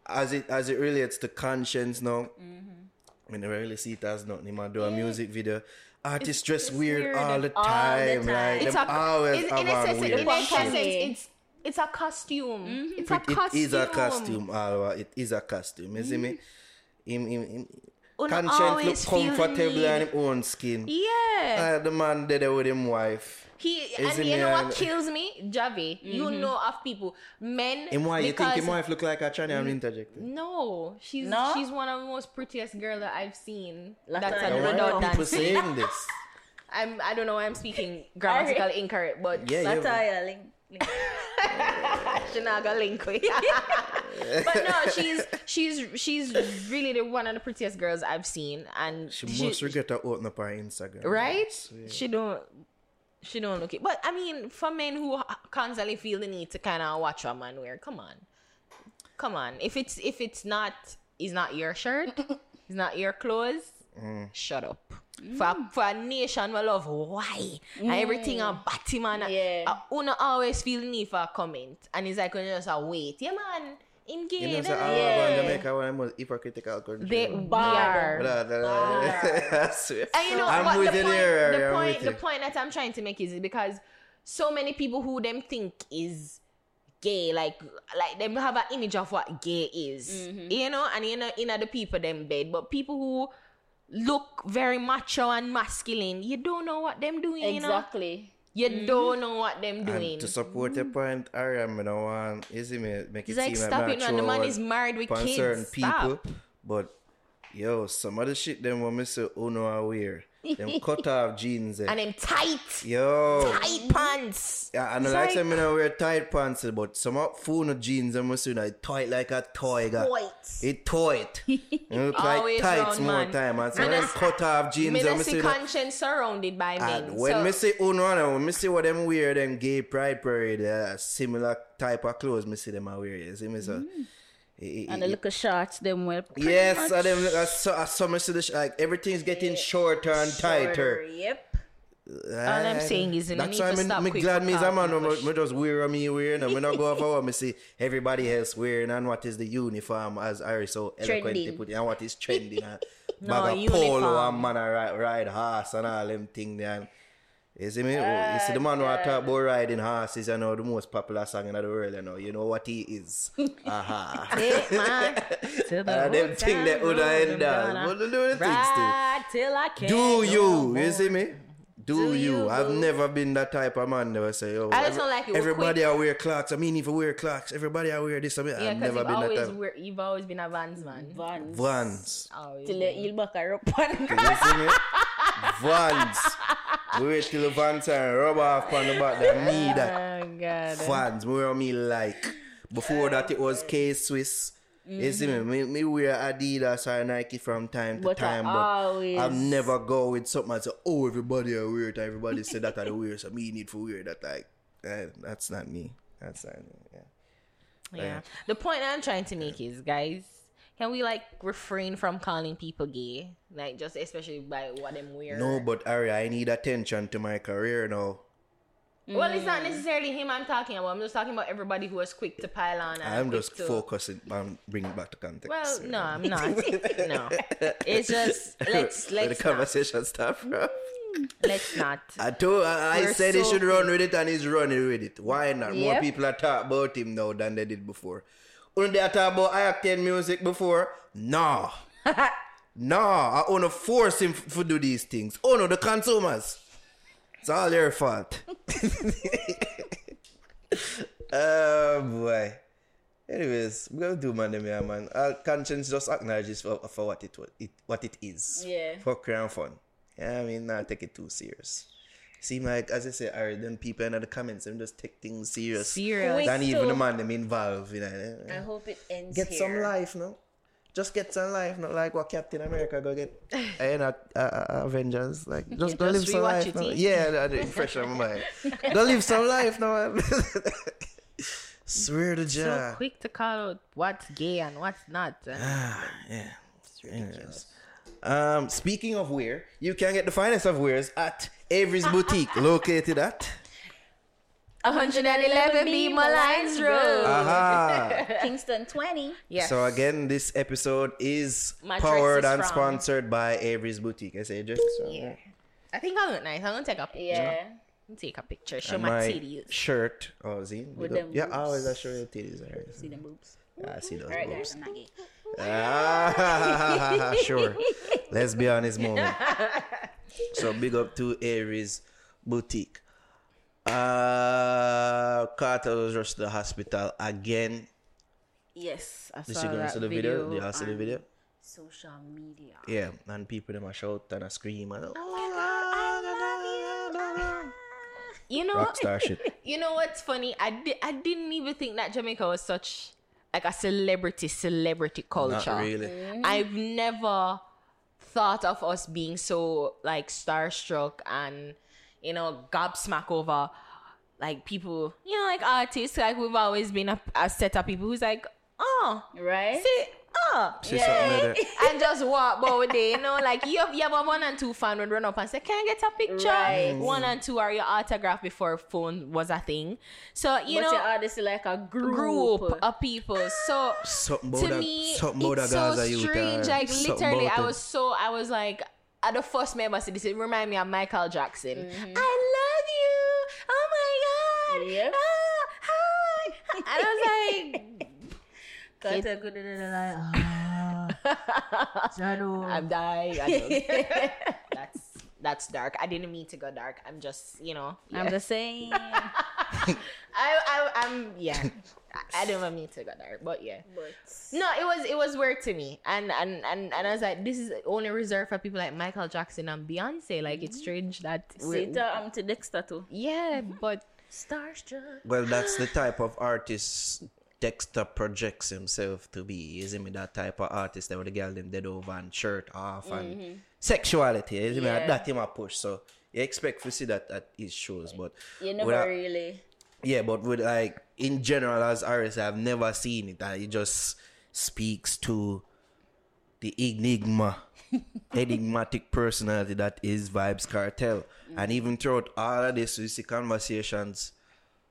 As it as it relates to Konshens now, I mean, I really see it as nothing. I do a music video. Artists dress weird, weird all the all the time. time. Like It's them a always in, have in a sense, weird in a sense, it's it's a costume. Mm-hmm. It's a It costume. It is a costume, Alwa. It is a costume. You see me? Him, him, him. Una Konshens look always feel the comfortable need. on his own skin. Yeah. Uh, the man did it with him wife. He Is and you know what kills me, Javi. You mm-hmm. know of people, men. And why you think because- him wife look like a Chani I'm interjecting? No, she's No? she's one of the most prettiest girl that I've seen. Last That's time a I And why are redundant. people saying this? I'm I don't know why I'm speaking grammatically incorrect, but Yeah, yeah. Lataya, link, link. Shanaga link with. but no, she's she's she's really the one of the prettiest girls I've seen, and She must regret to open up her Instagram. right? Swear. She don't. She don't look it, but I mean, for men who constantly feel the need to kind of watch a man wear, come on, come on. If it's if it's not is not your shirt, It's not your clothes. Mm. Shut up. For, for a nation we love why and everything a batty man Yeah. uh, una always feel the need for a comment and it's like when you just wait yeah man him gay You know, da, so da, Alabama da. and Yeah. Jamaica one of the most hypocritical countries. they Bad. are Blah, blah, blah. I. And you know I'm what with the point, there, the I'm point, the point that I'm trying to make is because so many people who them think is gay, like like them have an image of what gay is, Mm-hmm. you know, and you know, in other people them bed, but people who look very macho and masculine, you don't know what them doing, you know, You mm-hmm. don't know what them doing. And to support your point, Ari, I'm gonna want, you see me, make it It's like seem stop like it, man. The man is married with kids. certain people, but yo, some of the shit them when me say oh, Uno are wear, them cut off jeans, eh. And them tight, yo. tight pants. Yeah, I It's like like- say me not wear tight pants, but some of phone jeans them must like tight like a toy. White. It tight. It look like Always tights more man. time. And some of Me them cut off jeans Me me see see Konshens surrounded by men. And when so- me say Uno, and when me see what them wear, them gay pride parade, uh, similar type of clothes, me see them a wear. You see me so. It- it- And the it- little shorts, them well. Yes, much and them I saw, I saw me see the like everything's getting shorter and shorter. tighter. Yep. All I'm eh, saying is that's why to me, stop me quick glad me is a man. calling Me, push. me just wear what me wear. No, me not go off of what me see everybody else wearing and what is the uniform as Ari so eloquently put it and what is trending. and No, bag of polo uniform. and man a ride, ride horse and all them thing there. You see me? you see the man who I talk about riding horses, you know, the most popular song in the world, you know. You know what he is. Aha. Take man to the Uh, them thing that would road, end up. I'm But gonna do the things still. Till I can't Do you? more. You see me? Do, Do you? you, I've boo. never been that type of man that will say, oh, I just every- don't like it. We're everybody quick. I wear Clarks. I mean, if I wear Clarks, everybody I wear this. I mean, Yeah, I've never you've been that type. wear, you've always been a Vans man. Vans. Vans. Till the heel back are up on. You Vans. Wait till the Vans and rub off on the back. That me that. Oh god. Vans. Me wear me like. Before that, it was K Swiss. You see me? me? Me wear Adidas or Nike from time to But I time, but always- I've never go with something and say, oh, everybody I wear it. Everybody say that I wear, so me need to wear that. Like, eh, that's not me. That's not me. Yeah. Yeah. The point I'm trying to make is, guys, can we like refrain from calling people gay? Like just especially by what them wear. No, but Ari, I need attention to my career now. Well, it's not necessarily him I'm talking about. I'm just talking about everybody who was quick to pile on. And I'm just to... focusing on bringing back the context. Well, no. I'm not. no, it's just let's Where the let's not. conversation start from. Mm, let's not. I told I, I said he should run with it and he's running with it. Why not? More people are talking about him now than they did before. When they talk about Octane music before, no. no, I want to force him to do these things. Oh no, the consumers. It's all their fault. oh boy. Anyways, we're gonna do man, them here, man. Our Konshens just acknowledges for, for what it, it what it is. Yeah. For crown fun. Yeah, I mean, not take it too serious. Seem like, as I say, alright, then people in the comments, them just take things serious. Serious. Wait. Than even so- the man them involved, you know. I hope it ends Get here. some life, no? Just get some life, not like what Captain America go get. I not uh, uh, Avengers, like just go Just live some life. No? eh? Yeah, that is fresh on my mind. go live some life, no. man. Swear to So quick to call out what's gay and what's not. Uh, Yeah. Anyways. Um, speaking of wear, you can get the finest of wares at Avery's Boutique, located at 111 B Molynes Road. Aha. Kingston 20. Yes. So again, this episode is My powered is and from- sponsored by Avery's Boutique. I say just yeah. I think I look nice. I'm gonna take a picture. Yeah. Take a picture. Show And my, titties. shirt. Oh, see, With them yeah, boobs. always I show your titties. Alright. See them boobs. Yeah, I see those Alright, boobs. guys, I'm not gay. Ah, sure. Let's be honest moment. So big up to Avery's Boutique. Uh, Kartel was rushed to the hospital again. Yes, I Did saw she go that the video? video. Did you see the video? Social media. Yeah, and people them a shout and a scream and You know, rockstar shit. you know what's funny? I di- I didn't even think that Jamaica was such like a celebrity celebrity culture. Not really. I've never thought of us being so like starstruck and you know gobsmack over like people, you know, like artists. Like we've always been a, a set of people who's like, oh, Right? see, no. See something and just walk about there, you know, like you have, you have a one and two fan would run up and say, Can I get a picture? Right. One and two are your autograph before phone was a thing. So, you but know, you are this like a group. group of people. So Something about to that- me, something it's so strange. uh, Like literally, I was so I was like at the first member see this. It remind me of Michael Jackson. Mm-hmm. I love you. Oh my god. Yep. Ah, hi. And I was like, Can't take good in the line. Ah, Jano. I'm dying. I know. that's that's dark. I didn't mean to go dark. I'm just, you know. I'm yeah. just saying. I, I, I'm, yeah. I, I didn't mean to go dark, but yeah. but No, it was it was weird to me, and and and and I was like, this is only reserved for people like Michael Jackson and Beyonce. Like it's strange that we're- Sita am to Dexta too. yeah, but Starstruck. Well, that's the type of artist Dexta projects himself to be. Isn't me that type of artist that with the girl them dead over and shirt off and mm-hmm. sexuality? Isn't me Yeah. that him a push? So you expect to see that at his shows, but You never without- really. yeah, but with like in general as artists, I've never seen it, That it just speaks to the enigma, enigmatic personality that is Vybz Kartel. And mm-hmm. even throughout all of this, we see conversations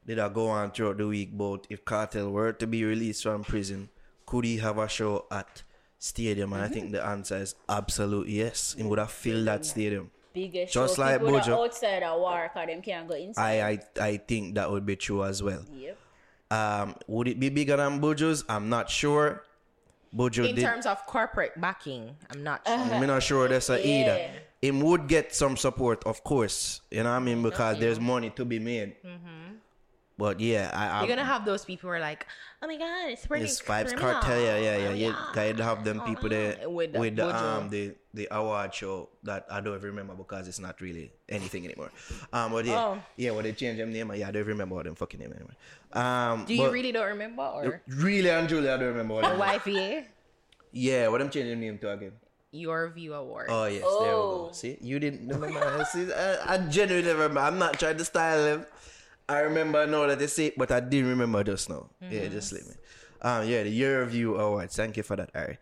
that I go on throughout the week about if Kartel were to be released from prison, could he have a show at stadium? And I think mm-hmm. the answer is absolute yes. He would have filled that stadium. Biggest Just show. like People Buju. outside a war because them can't go inside. I, I I think that would be true as well. Yep. Um, would it be bigger than Buju's? I'm not sure. Buju in did. terms of corporate backing, I'm not sure. I'm not sure that's a Yeah. either. Him would get some support, of course. You know what I mean? Mm-hmm. Because there's money to be made. Mm-hmm. But yeah, I, I You're gonna have those people who are like, "Oh my god, it's pretty it's Vibes criminal. Kartel, yeah, yeah, yeah. Oh, You gotta have them people there With with, the the Bojo. um the the award show that I don't even remember because it's not really anything anymore. Um, but yeah, Oh. yeah, when they change them name, yeah, I don't even remember what them fucking name anymore. Um, Do you but really don't remember or really and truly, I don't remember what them. YFA? Yeah, what them change their name to again? Your View Award. Oh yes, there we Oh. go. See, you didn't remember. See, I, I genuinely remember. I'm not trying to style them. I remember now that they say, it, but I didn't remember just now. Yeah, just let me. Um, yeah, the Year View Awards. Thank you for that, Ari.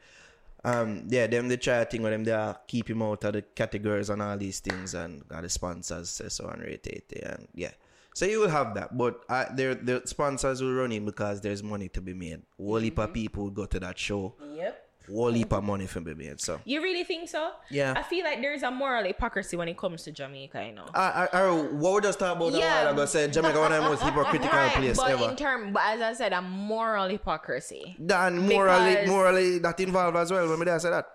Um, yeah, them they try a thing with them. They are keep him out of the categories and all these things, and got the sponsors say so and rate it, and yeah. So you will have that, but uh, there the sponsors will run in because there's money to be made. Whole heap of people will go to that show. Yep. Whole heap of money to be made. So You really think so? Yeah. I feel like there's a moral hypocrisy when it comes to Jamaica, you know. I, I, I, what we just talked about Yeah. a while ago said Jamaica one of the most hypocritical Right, place but ever. in term, but as I said, a moral hypocrisy. and morally, because- morally that involved as well. When me there say that.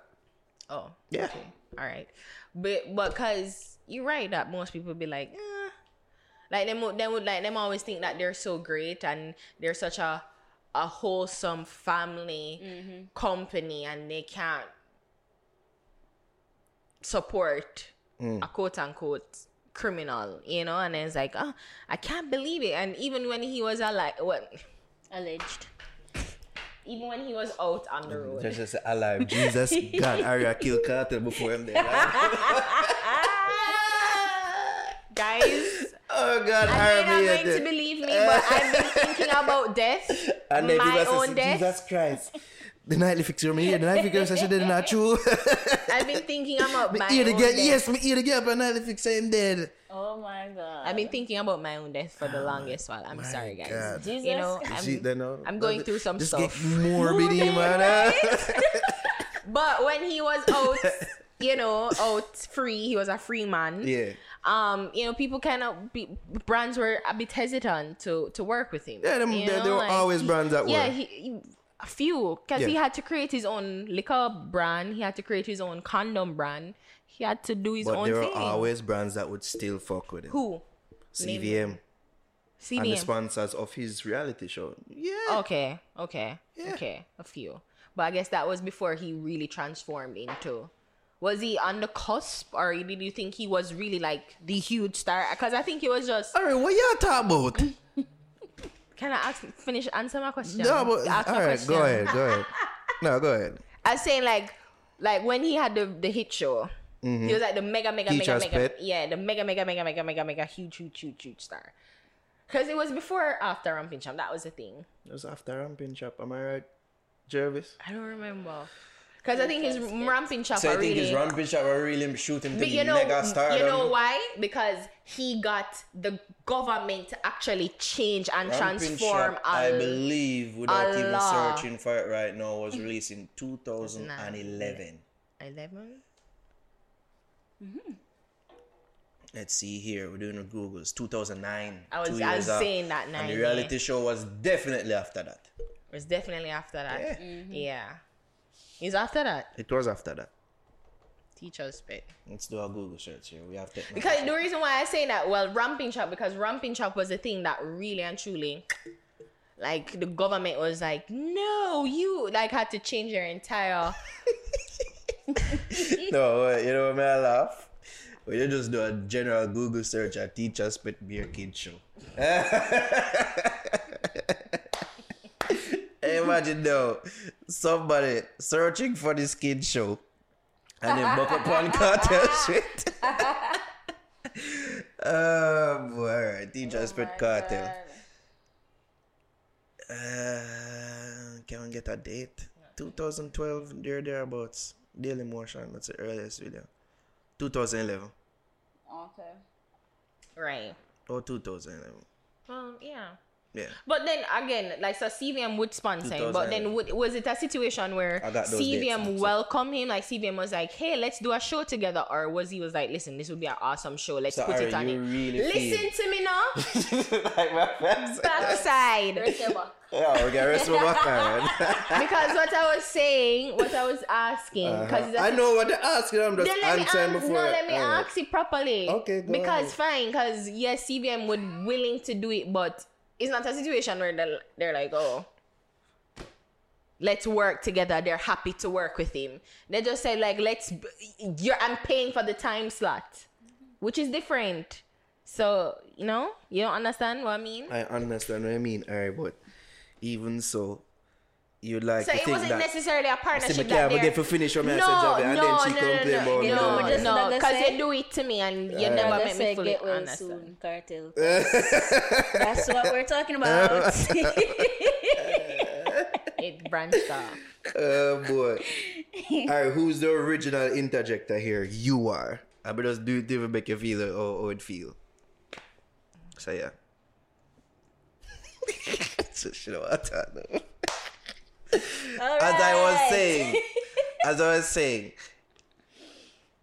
Oh, Yeah. okay. all right, but but because you're right that most people be like, eh. like them, them would like them always think that they're so great and they're such a a wholesome family mm-hmm. company and they can't support mm. a quote unquote criminal, you know, and it's like, oh, I can't believe it. And even when he was alive, what? Alleged. Even when he was out on the road, Just as alive. Jesus God, Arya killed Kartel before him there. guys. oh God, I Arya know you're not going to believe me, but I've been thinking about death. And then my people own say, death. Jesus Christ. The nightly fixer me here. The nightly fixer said they're not true. I've been thinking about me my ear the own girl, death. yes, me ear the girl, but nightly fixer him dead. Oh my god. I've been thinking about my own death for the longest while. I'm sorry, guys. God. Jesus. You know, I'm, they know. Uh, I'm going uh, through some Just stuff. get morbid, man. but when he was out, you know, out free, he was a free man. yeah. Um, you know, people kind of be, brands were a bit hesitant to to work with him. Yeah, them- you know, there were like, always he- brands that yeah, were. he, he- a few because he had to create his own liquor brand. He had to create his own condom brand. He had to do his But own But there thing. are always brands that would still fuck with him. Who? CVM. And the sponsors of his reality show. Yeah. Okay, okay, Yeah. okay, a few. But I guess that was before he really transformed into. Was he on the cusp, or did you think he was really like the huge star? Because I think he was just. All right, what y'all talking about? Can I ask, finish answer my question? no, but Ask all right, question. go ahead, go ahead. No, go ahead. I was saying like, like when he had the the hit show, mm-hmm. he was like the mega, mega, mega, Teacher's mega, Pet? yeah, the mega, mega, mega, mega, mega, mega, huge, huge, huge, huge star. Because it was before or after Ramping Shop. That was the thing. It was after Ramping Shop, am I right? Jervis? I don't remember. Because I think his ramping shop So I think really. his ramping were really shooting to But you know, mega star. you know why? Because he got the government to actually change and transform. I a- believe, without even law. searching for it right now, was released in 2011. 11? Mm-hmm. Let's see here. We're doing a Google's 2009. I was- I was saying that now. And nine, the yeah. reality show was definitely after that. It was definitely after that. Yeah. Mm-hmm. Mm-hmm. Yeah. It's after that. It was after that. Teacher's pet. Let's do a Google search here. We have technology. Because the reason why I say that, well, ramping shop, because ramping shop was a thing that really and truly, like the government was like, no, you like had to change your entire. no, you know what I laugh? Well, you just do a general Google search at Teacher's Pet beer kid show. Imagine though, somebody searching for this kid show and then buck up on Kartel shit. oh boy, alright, Teacher's Pet Kartel. Uh, can we get a date? 2012, there, thereabouts. Daily Motion, that's the earliest video. 2011. Okay. Right. Or 2011. Well, yeah. Yeah. But then again, like so CVM would sponsor him, but then would, was it a situation where I got those dates now, CVM welcomed him? Like CVM was like, "Hey, let's do a show together," or was he was like, "Listen, this would be an awesome show. Let's So, put it on it." really Listen to me now, like my friends. backside. Yeah, we got rest of my back, man. because what I was saying, what I was asking, uh-huh. because I know what they're asking. I'm just Then let me answering ask, before. no, let me Alright. ask it properly. Okay, go Because ahead. fine, because yes, CVM would willing to do it, but it's not a situation where they're, they're like, oh, let's work together. They're happy to work with him. They just say like, let's. You're I'm paying for the time slot, which is different. So you know, you don't understand what I mean. I understand what I mean, alright, but even so, you'd like So to it think wasn't that. necessarily a See, partnership. me that can't they're- forget finish what me I no, said, and no, then she no, complain no, about no, me. no, No, just no, because say- you do it to me and you Alright. never Never make me say fully get well soon, Kartel. That's what we're talking about. It branched off. Oh boy. Alright, who's the original interjector here? You are. I better just do it to even make you feel how, how it feel. So yeah. so shit what I know. As I was saying, as I was saying,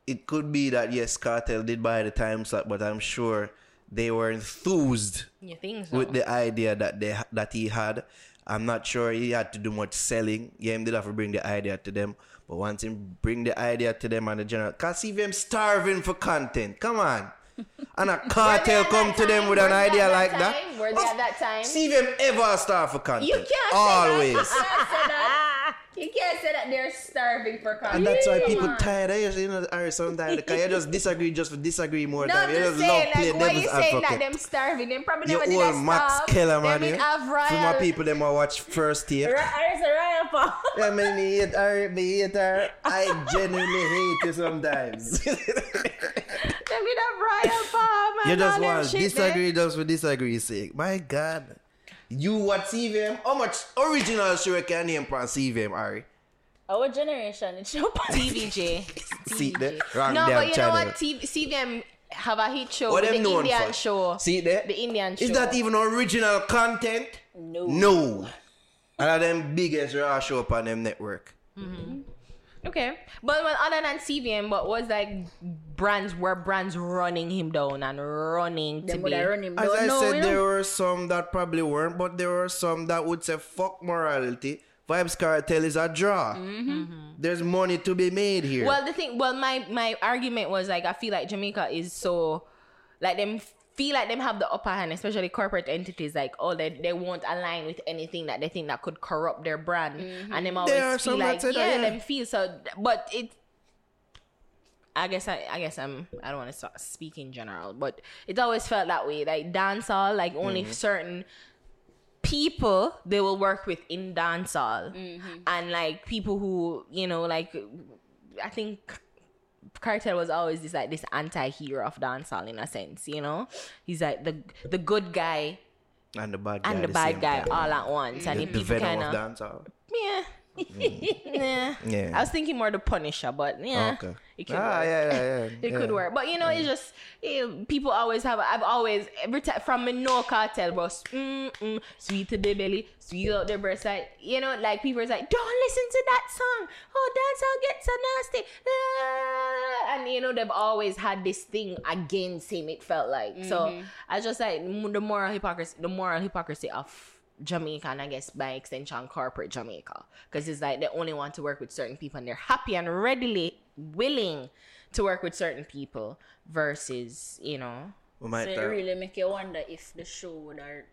it could be that yes, Kartel did buy the time slot, but I'm sure they were enthused so? with the idea that they that he had. I'm not sure he had to do much selling. Yeah, he did have to bring the idea to them. But once he bring the idea to them and the general, cause them starving for content. Come on. And a Kartel come to them with Were an idea like time? that. Were they at that time? See them ever starve for content. You can't say that. You can't say that they're starving for content. And that's why people tired of you, you know, are sometimes because you just disagree just for disagree more No, time. I'm You just just love saying, play like, why you saying that advocate. them starving? Them probably never did that Max Kellerman. Them in For my people, them will watch first take. There's a riot pal. Yeah, me hate her, me hate her. I genuinely hate you sometimes. Them in have royal farm. you just want shit disagree just for disagree's sake. My God. You what CVM? How much original show you can name from CVM, Ari? Our generation, it's your there. TVJ. See there? Wrong No, but you channel. know what? TV, CVM have a hit show What with them the known Indian for? show. See there? The Indian show. Is that even original content? No. No. And of them biggest raw show up on them network. Mm-hmm. Okay, but well, other than CVM, but was like brands were brands running him down and running to Them be. have run him As down. I no, said, you there know. were some that probably weren't, but there were some that would say, fuck morality. Vybz Kartel is a draw. There's money to be made here. Mm-hmm. Well, the thing, well, my my argument was like I feel like Jamaica is so, like them feel like them have the upper hand, especially corporate entities. Like oh, they they won't align with anything that they think that could corrupt their brand, and them always There are feel some like say that, yeah, yeah. them feel so. But it, I guess I, I guess I'm I don't want to speak in general, but it always felt that way. Like dancehall, like only Mm-hmm. certain people they will work with in dancehall, Mm-hmm. and like people who you know like I think Kartel was always this like this anti-hero of dancehall in a sense, you know. He's like the the good guy and the bad guy. and the bad guy time. all at once, and The, the people kind of dancehall. yeah, Nah. Yeah. I was thinking more the Punisher, but yeah, Okay. it could ah, work. yeah, yeah, yeah. It yeah. could work, but you know, it's just people always have. I've always every time from me no Kartel, bro. Mm, mm, sweet to the belly, sweet out the breast, like you know, like people is like, don't listen to that song. Oh, that song gets so nasty, Ah, and you know they've always had this thing against him. It felt like so. I just like the moral hypocrisy, the moral hypocrisy of Jamaica and I guess by extension corporate Jamaica because it's like they only want to work with certain people and they're happy and readily willing to work with certain people versus you know We So it really make you wonder if the show would have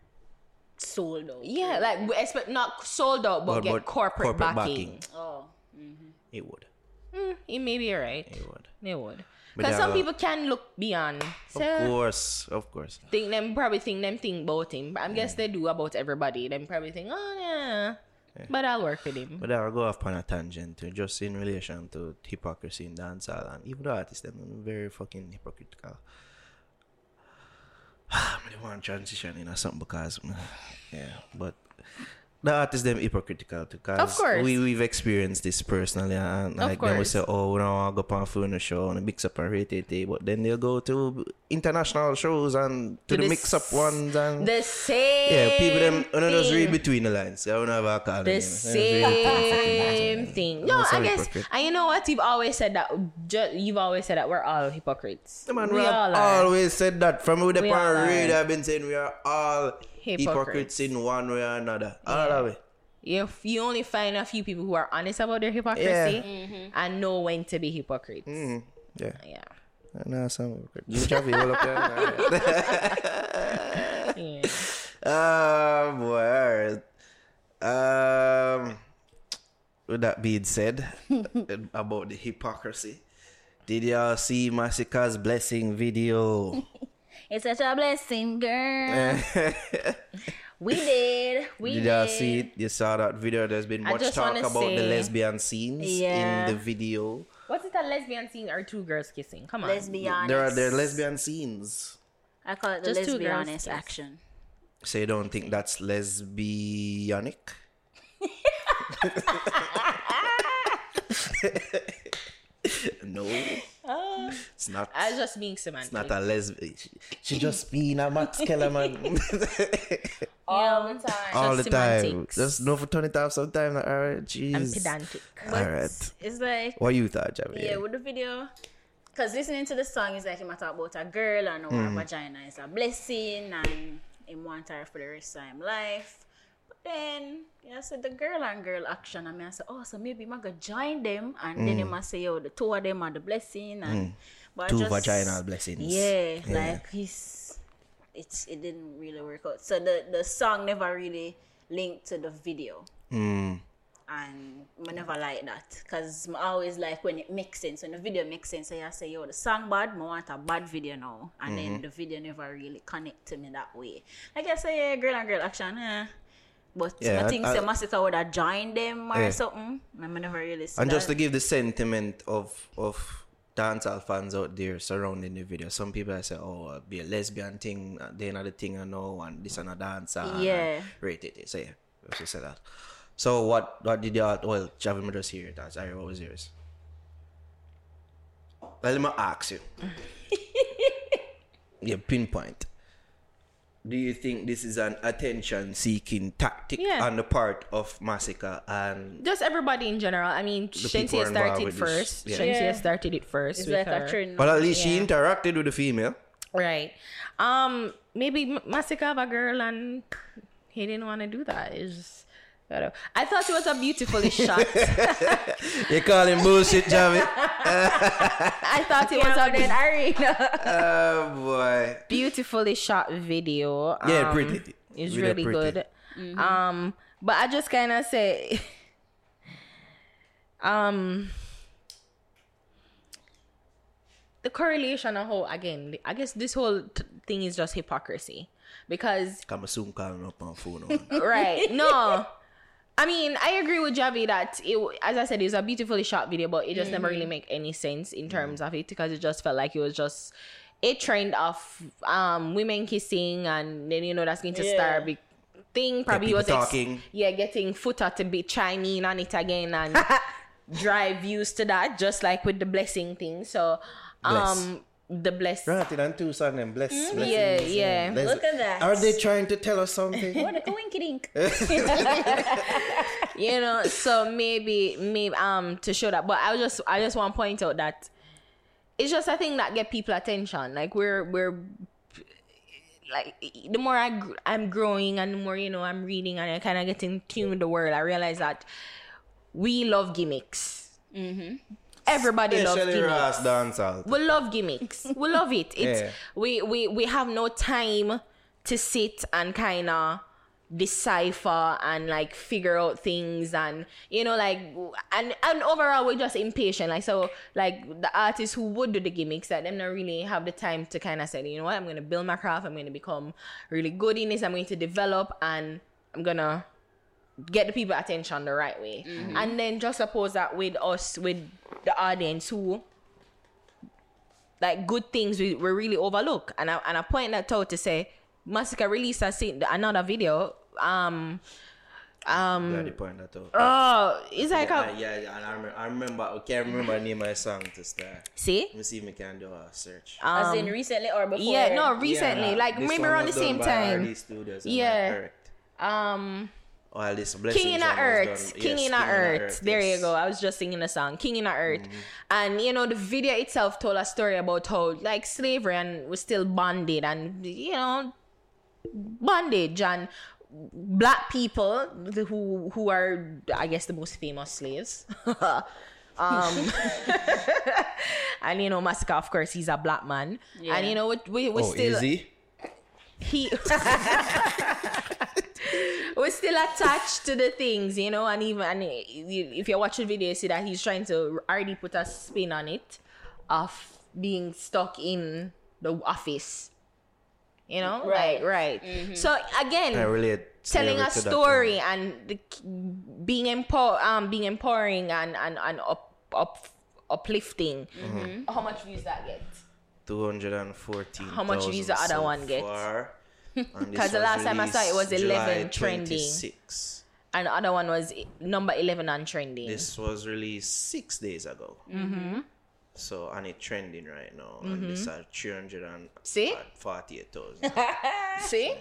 sold out. yeah like we expect not sold out but, But- get but corporate, corporate backing, backing. Oh. it would. Mm, it may be right It would. it would But because some people can look beyond. Of so course, of course. think them probably think them think about him I guess they do about everybody. Them probably think oh yeah, but I'll work with him. But I'll go off on a tangent to just in relation to hypocrisy in dancehall and even the artists them very fucking hypocritical. I don't want to transition in or something because yeah, but the artists them hypocritical too, because Of course. we we've experienced this personally uh, and like will course. say oh we don't want to go on phone show and mix up and rate it but then they'll go to international shows and to, To the mix up ones and the same yeah people them you know, just thing. read between the lines I don't know how to call them, the you know. Just read between the same thing. No, I guess, hypocrite. and you know what? You've always said that. Ju- you've always said that we're all hypocrites. Yeah, man, we we all are. always said that from with the We are. radio. I've been saying we are all Hypocrites. hypocrites, in one way or another. All of it. If you only find a few people who are honest about their hypocrisy and know when to be hypocrites. Mm, yeah. Yeah. No, some hypocrite. You Javi, all up there. yeah. Oh boy. Alright. Um. With that being said, about the hypocrisy, did y'all see Masicka's blessing video? It's such a blessing, girl. we did. We Did did. y'all see it? You saw that video. There's been I much just talk wanna about the lesbian scenes Yeah. in the video. What's it a lesbian scene or two girls kissing? Come on. Let's be honest. There are there are lesbian scenes. I call it the Just two lesbian girls, honest yes. action. So you don't think that's lesbianic? no, it's not. I was just being semantic. It's not a lesbian. She, she just being a Max Kellerman all the time. all the Just time. semantics. Just no for turn it off sometime. Like, all right, I'm jeez. pedantic. All right. It's like What you thought, Javi? yeah, with the video. Cause listening to the song is like him a talk about a girl and how her Hmm. vagina is a blessing and him want her for the rest of him life. But then yeah, so the girl and girl action and me I said, oh so maybe I go join them and then him must say, oh, the two of them are the blessing and but I Hmm. Two just- vaginal blessings. Yeah, like he's it's it didn't really work out. So the the song never really linked to the video. Mm. And I never like that because I always like when it makes sense. When the video makes sense, so I say, yo, the song bad, I want a bad video now. And Mm-hmm. then the video never really connect to me that way. Like I say, yeah, girl and girl action, eh. But Yeah, I think I- say Masicka would have joined them or Yeah. something. I'm never really And just to give the sentiment of of dancehall fans out there surrounding the video, some people I say, "Oh, uh, be a lesbian thing, uh, they another thing, I know, and this and a dancer." Yeah. and rate it. So yeah, let's just say that. So what what did y'all? Well, Javi, me just hear it. What was yours? Let me ask you. yeah, pinpoint. Do you think this is an attention-seeking tactic Yeah. on the part of Masicka and Just everybody in general. I mean, people Shenseea started with this, first. yeah. Shenseea Yeah. started it first. It's with like her. trend. But at least she interacted with the female. Right. Um. Maybe M- Masicka have a girl and he didn't want to do that. It's just. Whatever. I thought it was a beautifully shot. You call him bullshit, Javi. I thought it was a then be- arena. oh boy. beautifully shot video. Yeah, Um, pretty. It's Really really pretty. good. Um, but I just kind of say, um, the correlation of how again, I guess this whole t- thing is just hypocrisy because Come soon calling up on phone. man. right? No. I mean, I agree with Javi that it, as I said, it was a beautifully shot video, but it just never really make any sense in terms of it because it just felt like it was just a trend of um women kissing, and then you know that's going to Yeah. start be- thing. Probably people was ex- talking. yeah, getting footer to be chiming on it again and drive used to that, just like with the blessing thing. So, um, the bless. Granted, and two song them bless. blessings, Mm, yeah, yeah. bless- Look at that. Are they trying to tell us something? What a winky dink. you know so maybe maybe um to show that but i just i just want to point out that it's just a thing that get people attention like we're we're like the more I gr- I'm growing and the more you know I'm reading and I kind of get in tune with the world, I realize that we love gimmicks. Mm-hmm. Everybody loves gimmicks. Dancehall. We love gimmicks. we love it. It's Yeah. we, we we have no time to sit and kind of decipher and like figure out things and you know like and and overall we're just impatient like so like the artists who would do the gimmicks that them not really have the time to kind of say you know what i'm gonna build my craft i'm gonna become really good in this i'm going to develop and i'm gonna get the people attention the right way and then just suppose that with us with the audience who like good things we, we really overlook and I, and I point that out to say Masicka released a scene, another video um um Yeah, the point that out. oh it's like yeah, a, yeah, yeah, and I remember, I remember, I can't remember the name of the song to start. see Let me see if I can do a search. As in recently or before? yeah no recently Yeah, like maybe around the same time RD Studios, Yeah. correct? um Well, this Blessings King in one a Earth. done- King yes, in a Earth. There yes. Mm-hmm. you go. I was just singing a song. King in a Earth. And you know, the video itself told a story about how like slavery and was still bonded and you know bondage and black people the- who who are I guess the most famous slaves. um and you know Masicka of course he's a black man. Yeah. And you know we we, we Oh, still is he? he we're still attached to the things, you know, and even and if you watch the video, you see that he's trying to already put a spin on it of being stuck in the office. You know, Right. right, right. So again, I relate. telling a to that story and the, being empower, um, being empowering and and and up, up uplifting. Mm-hmm. How much views that get? 214. How much views the other one get? Because the last time I saw it was 11 trending. And the other one was number eleven on trending. This was released six days ago. Mm-hmm. So, and it's trending right now. And this are 348,000. See? See?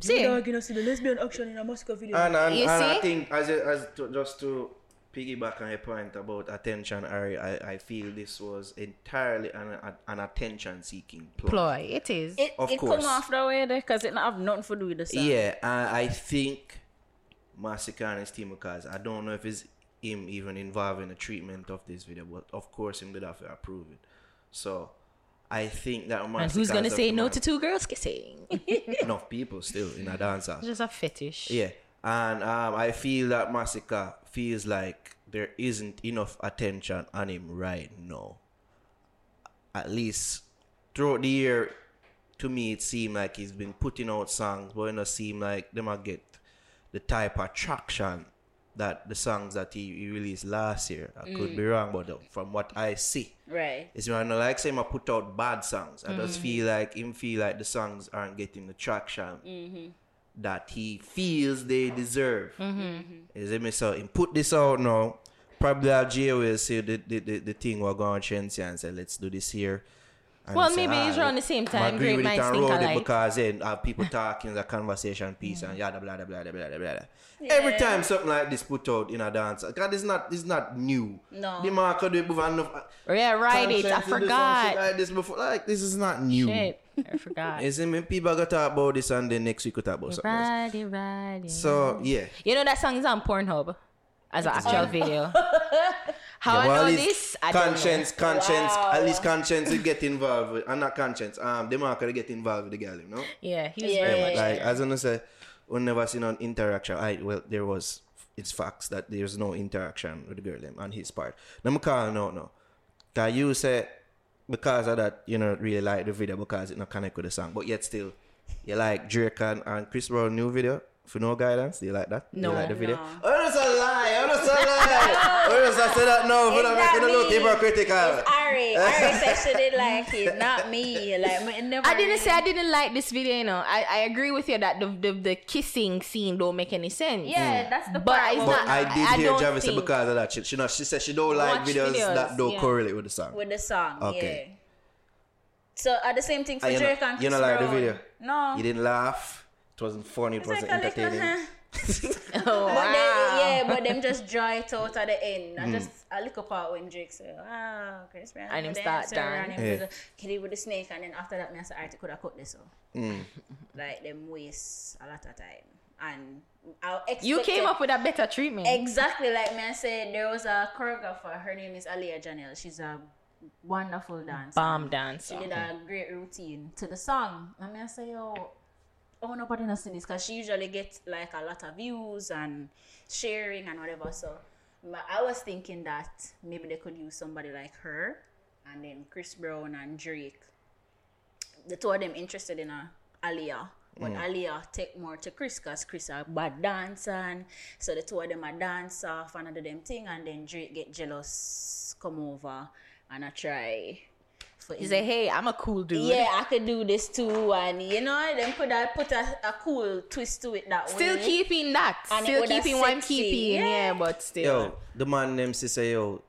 See? Dog, you know, see the lesbian action in a Moscow video. and and, You and I think, as, a- as to, just to piggyback on your point about attention, Ari, I, I feel this was entirely an, an attention seeking plot. Ploy. It is. it of it course. come off that way there because it not have nothing to do with the song. Yeah, and I think Masicka and his team because I don't know if it's him even involved in the treatment of this video, but of course him did have to approve it. So I think that and who's gonna say no to two girls kissing? enough people still in a dancer. Just a fetish. Yeah, and um, I feel that Masicka feels like there isn't enough attention on him right now. At least throughout the year, to me, it seemed like he's been putting out songs, but it don't seem like them a get the type of traction that the songs that he, he released last year. I could be mm. wrong, but uh, from what I see, Right. it's not like say him I put out bad songs. I just mm-hmm. feel like him feel like the songs aren't getting the traction mm-hmm. That he feels they deserve. Mm-hmm. Is it me? So him put this out now. Probably Algeria will say the, the, the, the thing we're going to change and say let's do this here. And Well, maybe it's ah, around the same I time. agree Great with it and it alike. because then have people talking the conversation piece and yada blah blah blah blah blah blah. blah. Every time something like this put out in a dance, because it's not it's not new. No. The market do it before enough. Yeah, right. It. I Konshens do some shit forgot. Like this before, like this is not new. Shit. I forgot. Is it me? People gonna talk about this and then next week we talk about something else. Righty, righty. So yeah, You know that song is on Pornhub as an actual video. How Yeah, well, I at know least this? I don't know. Konshens, Konshens, at least Konshens will get involved with, and not Konshens. Um, the market will get involved with the girl, you know. Yeah, he was Yeah, very yeah, much. yeah. Like as I know, say, we never seen an interaction. I well, there was. It's facts that there's no interaction with the girl them on his part. Now I'm calling out now. That you say because of that, you know, really like the video because it not connect with the song, but yet still, you like Drake and, and Chris Brown new video for no guidance. Do you like that? Do No. you like the video? No. Oh, that's a lie. That's a lie. that's I said that no, for not making it look Exactly. hypocritical. It's Ari. Ari said she didn't like it, not me. Like, never I didn't really- say I didn't like this video, you know. I, I agree with you that the, the the kissing scene don't make any sense. Yeah, that's the But part. it's where- But I did I hear don't Javi say because of that. She, she, know, she said she don't like videos, videos, that don't yeah. correlate with the song. with the song. Okay. Yeah. So uh, the same thing for you know- Drake and you know like the video? No. You didn't laugh. It wasn't funny. It wasn't like a little, entertaining. Huh. Oh, But they, wow. yeah, but them just draw it out at the end. Mm. I just I look up part when Drake say, "Ah, Chris Brown." And him start dancer, dance. and him Yeah. do the with the snake, and then after that, me I say, "Alright, could have cut this off." Mm. Like them waste a lot of time, and I expected, You came up with a better treatment. exactly like me. I said there was a choreographer. Her name is Aliya Janell. She's a wonderful dancer. Bomb dancer. She did a great routine to the song. And me I say, yo, oh nobody knows this because she usually gets like a lot of views and sharing and whatever. So ma- I was thinking that maybe they could use somebody like her and then Chris Brown and Drake. The two of them interested in uh, a Aliya. But mm. Aliya take more to Chris because Chris a bad dancer and so the two of them a dance off and do them thing and then Drake get jealous come over and I try for You say, hey, I'm a cool dude. yeah, I could do this too, and you know, then put a put a, a cool twist to it that way? Still way. keeping that. And still keeping what I'm keeping. Yeah. Yeah. but still. Yo, the man them say, say yo,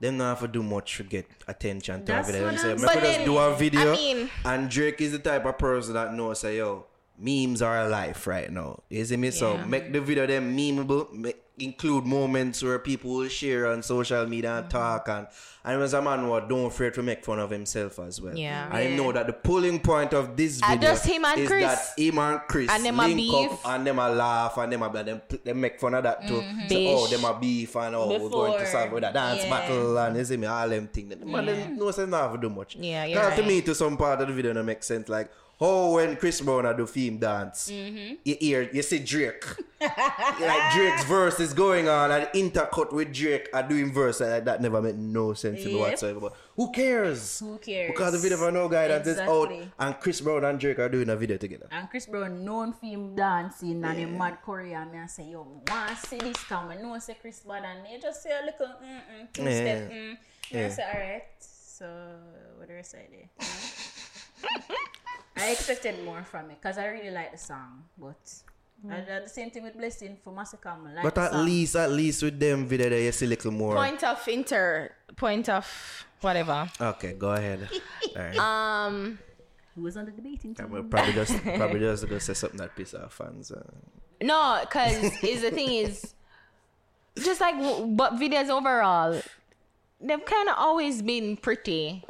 them not have to do much to get attention to That's a video. Them what say, I'm me just do a video. I mean- and Drake is the type of person that knows say yo, memes are life right now. You see me? So make the video them memeable. Make, include moments where people will share on social media Mm-hmm. and talk and and as a man what don't afraid to make fun of himself as well. Yeah. I know that the pulling point of this video just him and is Chris. that him and Chris And them link beef. up and them a laugh and them a them, them make fun of that too. So, Bish. oh, them a beef and oh, we're going to Before, start with a dance yeah. battle and you see me all them things. Man, them no sense not have to do much. Yeah, you're Cause to right. me, to some part of the video, don't make sense. Like, oh, when Chris Brown do theme dance, Mm-hmm. you hear, you see Drake. like Drake's verse is going on and intercut with Drake are doing verse like that never made no sense to me Yep. whatsoever. But who cares? Who cares? Because the video for no guy that is out Exactly. and Chris Brown and Drake are doing a video together. And Chris Brown known for him dancing and him mad Korean. Me I say, yo, to see this come. I know say Chris bad and you just say a little mm mm two Yeah. step mm. I Yeah. say, alright. So what do I say there? I expected more from it because I really like the song, but. I did the same thing with Blessing for Masicka. Like But at song. least, at least with them video there, you see a little more. Point of inter. Point of whatever. Okay, go ahead. Alright. Um. He was on the debating team. We'll probably just probably just go say something that piss off fans. Uh, No, because is the thing is, just like w- but videos overall, they've kind of always been pretty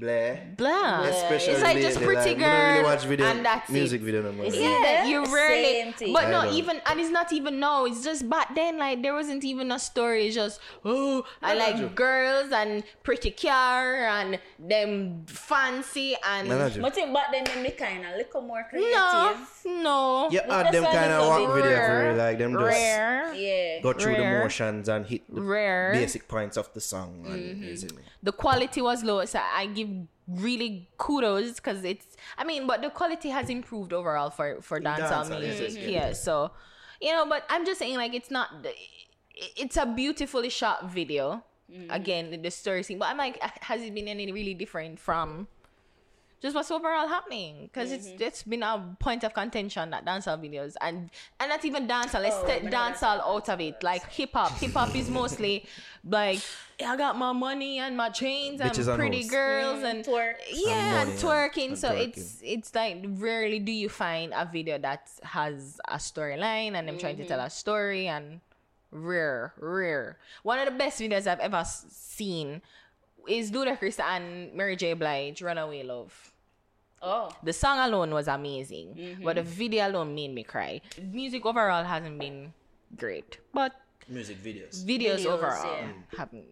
Blair. blah. Especially it's like just lately, pretty like, girl don't really watch video, and that's music it. video no more. Is like. it? Yeah, Yeah, you rarely, but I not know. even, and it's not even now. It's just back then, like there wasn't even a story. It's just oh, I like girls and pretty car and them fancy and Manager. But think back then, them the kind of little more creative. no, no, You But add them kind of they walk video for real, like them just rare. Yeah. go through Rare. the motions and hit the Rare. basic points of the song. And, Mm-hmm. you see me? the quality was low so i give really kudos because it's i mean but the quality has improved overall for for dancehall dancehall, yes, music yes, yeah so you know but i'm just saying like it's not it's a beautifully shot video. Mm-hmm. Again the story scene but i'm like has it been any really different from just what's overall happening because it's mm-hmm. it's been a point of contention that dancehall videos and and not even dancehall let's Oh, take me dancehall out of it like hip-hop hip-hop is mostly like i got my money and my chains and Bitches and pretty hoes. girls and mm, Twerk. yeah And and, money, yeah. twerking And so twerking. it's it's like rarely do you find a video that has a storyline and them trying to tell mm-hmm. a story and rare rare one of the best videos i've ever seen is Ludacris and Mary J. Blige, Runaway Love. Oh. The song alone was amazing, but the video alone made me cry. Music overall hasn't been great, but Music videos. videos, Videos, overall yeah. haven't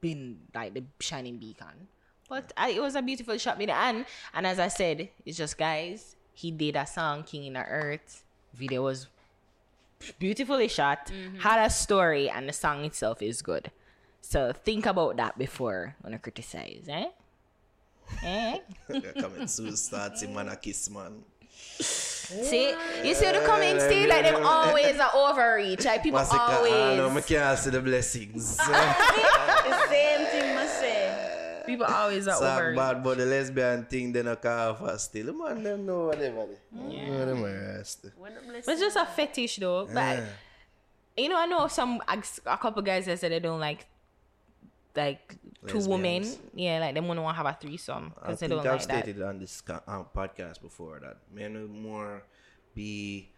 been like the shining beacon. But I, it was a beautiful shot video, and and as I said, it's just guys. He did a song, "King in the Earth." Video was beautifully shot, Mm-hmm. had a story, and the song itself is good. So think about that before when you criticize, eh? Eh? Coming soon starts him man a kiss man. See, you see the comments still like them always are overreach. Like people Masicka, I know, I can't see the blessings. The same thing must say. People always are Talk over. bad about the lesbian thing, then a car for still. The man them know whatever. they- Know them rest. What. But it's just a fetish though. But Yeah. you know, I know some a couple guys that said they don't like like two women. Yeah, like they wouldn't want to have a threesome because they don't I've like that. stated on this ca- podcast before that men will more be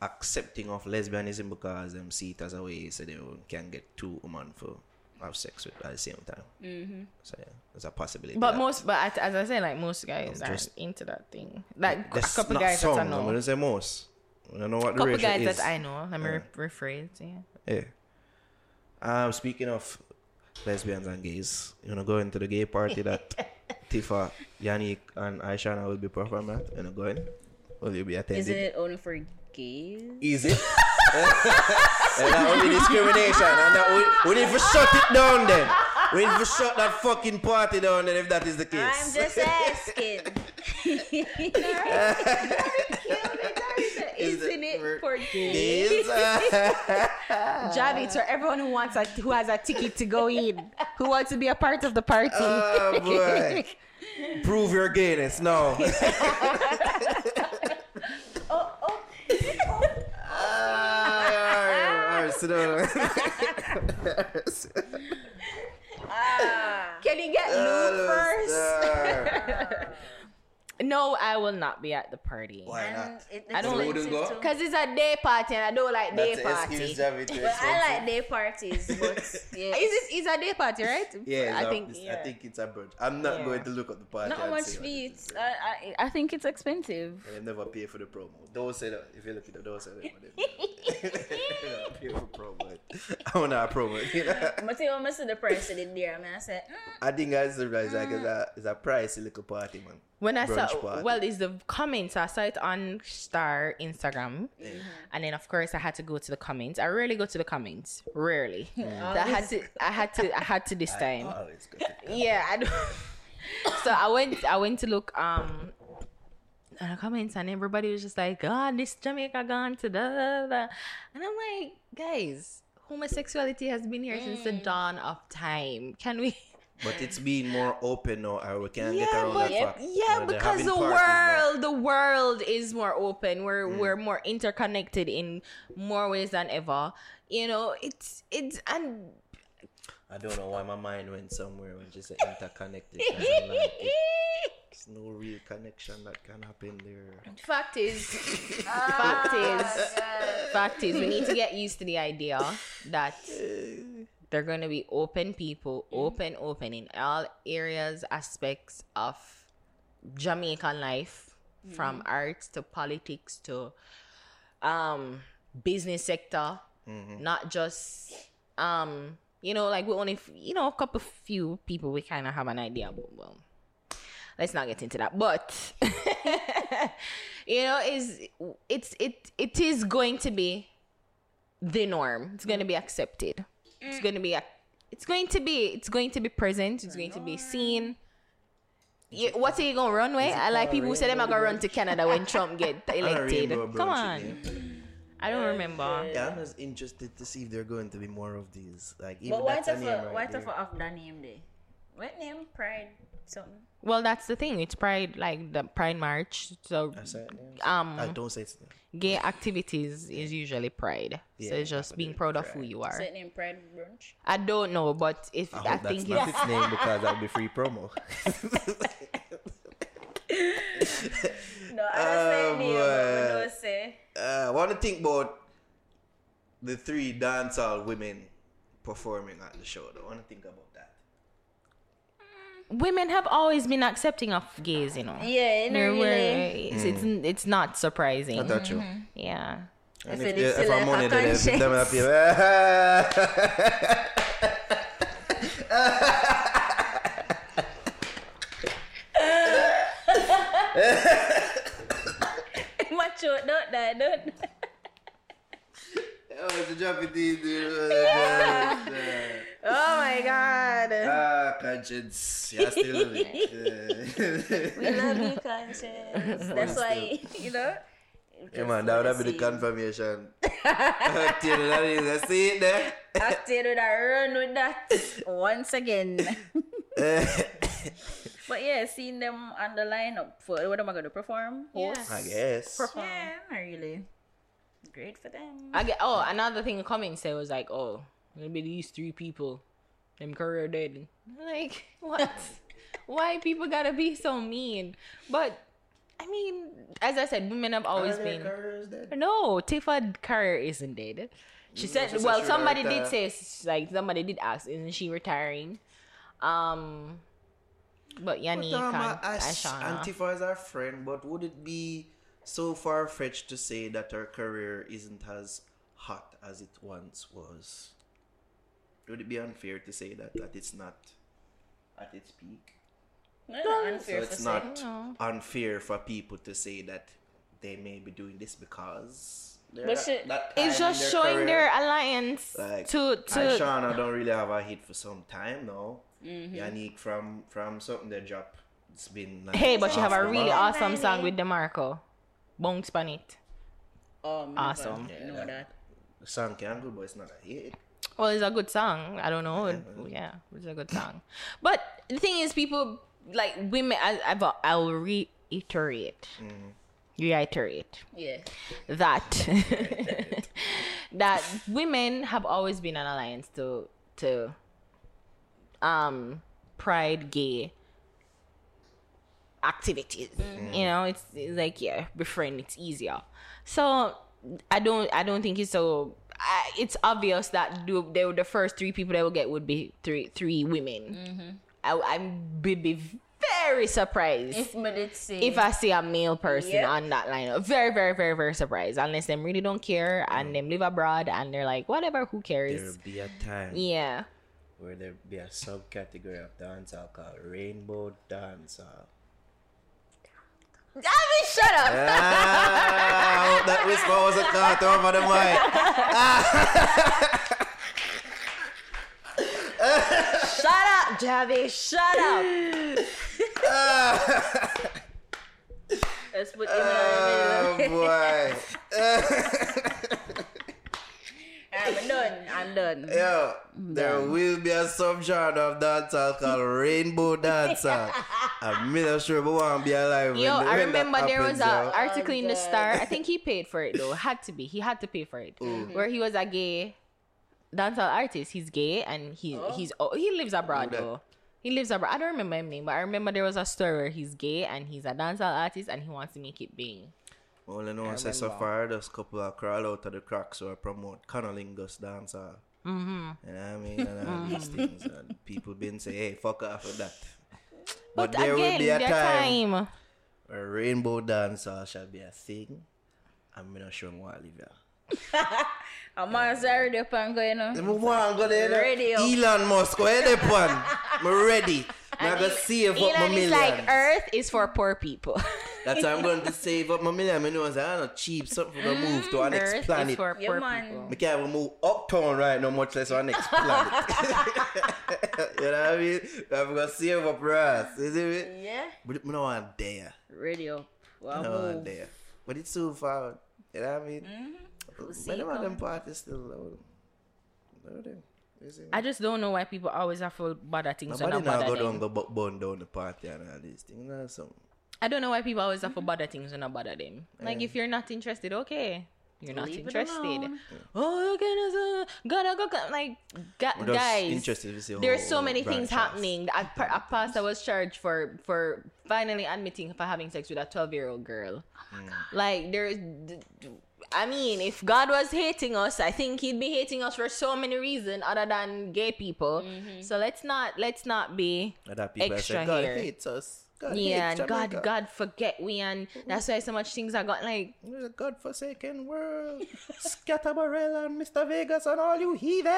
accepting of lesbianism because them see it as a way so they can get two women for have sex with at the same time. Mm-hmm. So yeah, there's a possibility. But that- most, but as- I said, like most guys just- into that thing. Like a couple guys some, that I I'm know. gonna say most. I don't know what the couple ratio guys is. that I know. Let me re- rephrase. Yeah. Yeah. Um, speaking of lesbians and gays, you know, going to the gay party that Tifa, Yannick, and Ishawna will be performing at? You know, going? Will you be attending? Isn't it only for gays? Is it? and that only discrimination. And that we, we need to shut it down then. We need to shut that fucking party down then if that is the case. I'm just asking. Is Isn't it for gays? Javi, for everyone who wants a who has a ticket to go in, who wants to be a part of the party. oh boy. Prove your gayness now. Ah, alright, alright, sit down. Can you get lube first? Sir. No, I will not be at the party. Why not? it- I don't it's like- expensive Wouldn't go? too. Cause it's a day party and I don't like day parties. That's an party. excuse, Javi, to Well, I like day parties, but yeah. Is it is a day party, right? Yeah, I I think. think I think it's a brunch. I'm not Yeah. going to look at the party. not and much see what it feet. I, I I think it's expensive. And they never pay for the promo. Don't say that. If you look at it, don't say that. They never pay for promo. I want to promo. You know? But you almost see the price of it there. I mean, I said, mm, I think that's the right. Like it's a it's a pricey little party, man. When I Brunch saw, party. well, it's the comments. I saw it on Star Instagram, and then of course I had to go to the comments. I rarely go to the comments, rarely. So I had to, I had to, I had to this time. Oh, it's. Yeah, I don't. so I went, I went to look um on the comments, and everybody was just like, "God, this Jamaica gone to da da da," and I'm like, guys, homosexuality has been here since the dawn of time. Can we? But it's being more open now, or we can get Yeah, around but that fact. yeah, You know, because the world, the world is more open. We're Mm. we're more interconnected in more ways than ever. You know, it's it's and I don't know why my mind went somewhere when she said interconnected. 'cause I'm like, it- There's no real connection that can happen there. fact is, fact is, fact is, we need to get used to the idea that they're going to be open people, open, open in all areas, aspects of Jamaican life, from arts to politics to um business sector, not just um you know like we only f- you know a couple few people we kind of have an idea but well let's not get into that. But you know is it's it it is going to be the norm. It's going to be accepted. It's going to be it's going to be it's going to be present. It's going to be seen. You, what are you gonna run with? I like people who say them are gonna run to Canada when Trump get elected. Come on. I don't remember. Yeah, I'm just interested to see if there are going to be more of these. Like even but why that's the a name fuck? right Why the there. fuck of that name there? What name? Pride something. Well, that's the thing. It's Pride, like the Pride March. So That's it, yeah. um, I don't say it's gay activities is usually Pride. so it's just being proud of who you Is are. that name Pride Brunch? I don't know, but if I I, hope that's think not it's its name because that would be free promo. No, I don't Oh, say name. but boy. I don't say. Uh, what do you think about the three dancehall women performing at the show? Though? What do you think about that? women have always been accepting of gays, you know. Yeah, in They're- really. we're- it's, it's it's not surprising. I thought you. Yeah. And If if, if I'm a money, then if Konshens. them happy. Macho, don't die, don't die. Oh, it's a jumpy teeth, dude. Oh my god. Ah, Konshens. Yeah, still living. We love you, Konshens. That's why, you know. Yeah, man, that would have been the confirmation. Till that is, I see it there. Acted with that, run with that. Once again. but yeah, seeing them on the lineup for what am I gonna perform? Host? I guess. Yeah, not really. Great for them. I get. Oh, another thing coming say was like, oh, maybe these three people, them career dead. Like what? Why people gotta be so mean? But I mean, as I said, women have always been. No, Tifa career isn't dead. She said, she said well, she somebody did say, like, somebody did ask, isn't she retiring? Um, but Yannick But, um, and as Ishawna. Antifa is our friend, but would it be so far fetched to say that her career isn't as hot as it once was? Would it be unfair to say that that it's not at its peak? No, not So it's for not saying. unfair for people to say that they may be doing this because they're she- that it's time in just showing career. their alliance Like, to and to Shauna don't really have a hit for some time now. Mm-hmm. Yannick from from something they drop. It's been like hey, but you have a really month. awesome song with Demarco. Bounce on it. Oh, me Awesome. never Know that. The song can go, but it's not a hit. Well, it's a good song. I don't know. It- yeah, it's a good song. But the thing is, people like women. I, I've, I'll reiterate, reiterate Yeah. that that women have always been an alliance to to um pride gay activities you know it's, it's like yeah befriend it's easier so i don't i don't think it's so I, it's obvious that the, they were the first three people they will get would be three three women I, i'm be, be very surprised If me if I see a male person Yeah. on that lineup. Very, very, very, very surprised. Unless them really don't care and them live abroad and they're like, whatever, who There'll cares? be a time Yeah. Where there be a subcategory of dancehall called rainbow dancehall. I mean, shut up. ah, I hope that whisper wasn't caught over the mic. shut up, Javi. Shut up. let's put him in. Oh boy. I'm done. I'm done. Yo, there will be a subgenre of dancehall called rainbow dancehall. I'm not sure but want to be alive. when Yo, the- I when that remember there was an yo. article in the oh, Star. I think he paid for it though. Had to be. He had to pay for it. Mm-hmm. Where he was a gay dancehall artist. He's gay and he oh. he's oh, he lives abroad though. He lives abroad. I don't remember his name, but I remember there was a story where he's gay and he's a dancehall artist and he wants to make it big. All I know is that so far, a couple of crawl out of the cracks or promote cunnilingus dancehall. Mm-hmm. You know what I mean? And all these things. And people been say, hey, fuck off with that. But, But, there again, will be a time, time. where rainbow dancehall shall be a thing. I'm not sure I'm going to live here. I'm on Saturday pan going on. Me want go there. Ready. Elon Musk, go ahead up one. Me ready. Me I go save up my Elon is millions. like Earth is for poor people. That's why I'm going to save up my million. I know I'm not cheap. Something for to move to our next Earth planet. for poor people. I can't even move uptown right now, much less our next planet. you know what I mean? I'm going to save up for us. You see me? Yeah. But I don't want there. Radio. up. I Well, don't want there. But it's too far. You know what I mean? We'll Many of them parties still low. Low them. You see me? I just don't know why people always have to bother things Nobody I now go down them. go burn down the party and all these things. That's something. I don't know why people always have to bother things when I bother them. Like if you're not interested, okay. You're not Leave interested. Oh, you can gotta go. Like, ga- guys, interested to see there's so many things happening. A, a pastor was charged for for finally admitting for having sex with a 12 year old girl. Mm. Like, there's. I mean, if God was hating us, I think He'd be hating us for so many reasons other than gay people. Mm-hmm. So let's not let's not be Other people extra say, God here. hates us. God yeah, and God, God forget we, and that's why so much things are got like. We're a God-forsaken world. Scatterbarrel and Mr. Vegas and all you heathens.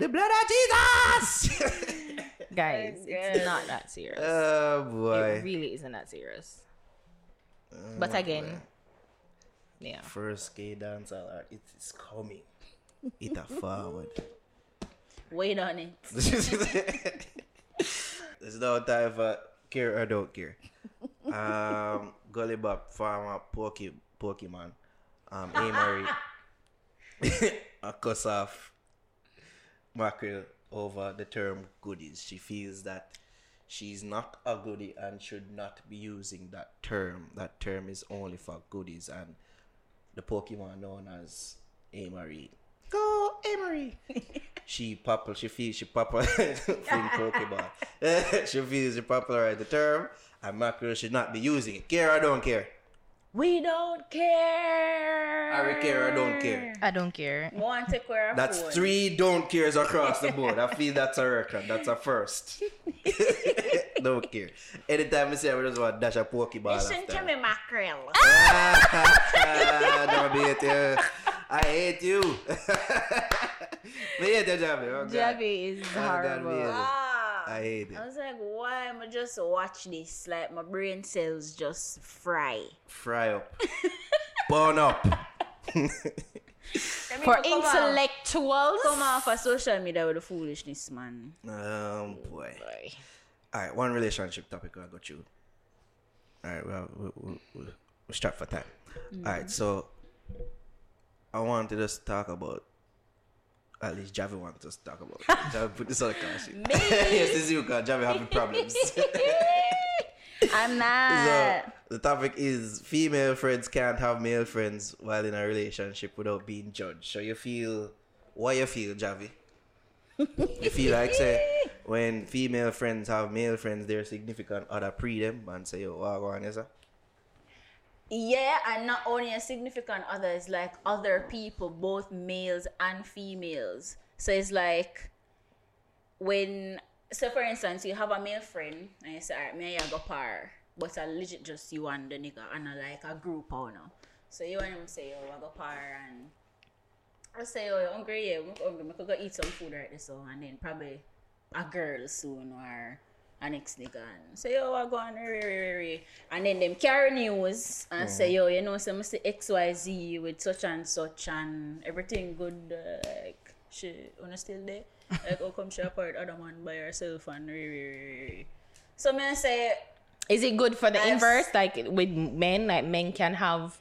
the blood of Jesus. Guys, it's not that serious. oh it really isn't that serious. Oh, but again, yeah. First gay dancer art, it is coming. It a forward. Wait on it. No time for care or don't care. Um, Gully Bop, farmer, Pokey, Pokemon, um, Amory, a cuss off, mackerel, over the term goodies. She feels that she's not a goodie and should not be using that term. That term is only for goodies and the Pokemon known as Amory. Go Amory! she popular. She feels she popular from Pokemon. she feels she popularized the term, and Mackerel should not be using it. Care or don't care? We don't care. I care I don't care. I don't care. Want to take care That's phone. three don't cares across the board. I feel that's a record. That's a first. don't care. Anytime I say I just want to dash a Pokeball Listen after. to me, mackerel. Ah, don't be hate you. I hate you. me hate you, Javi. Oh, God. Javi is Oh, God, horrible. you. Ah. I hate it. I was like, why am I just watch this? Like my brain cells just fry. Fry up. Burn up. For come off- intellectuals. Come off of social media with the foolishness, man. um, boy. All right, one relationship topic I got you. All right, well, we'll, we'll, we'll, we'll start for time. All right, so I wanted to just talk about. At least Javi wanted us to talk about. Javi put this on the cast. yes, this is you, Javi having problems. I'm not. so the topic is female friends can't have male friends while in a relationship without being judged. So you feel what you feel, Javi? you feel like say when female friends have male friends, their significant other pre them and say, "Yo, what go on, yes, sir?" Yeah, and not only a significant others, like other people, both males and females. So it's like when, so for instance, you have a male friend and you say, alright, me and you go par, but I legit just you and the nigga and a, like a group or no. So you and him say, oh I go par and I say, oh, yo, you hungry? Yeah, I'm hungry. I could go eat some food right this so and then probably a girl soon or a next nigga and say, yo, I go on, re, re, re, and then them carry news and say, yo, you know, some say XYZ with such and such and everything good, uh, like, she, wanna still there? Like, how come she apart other man by herself and re, re, re, re. So me say, Is it good for the Yes. inverse? Like with men, like men can have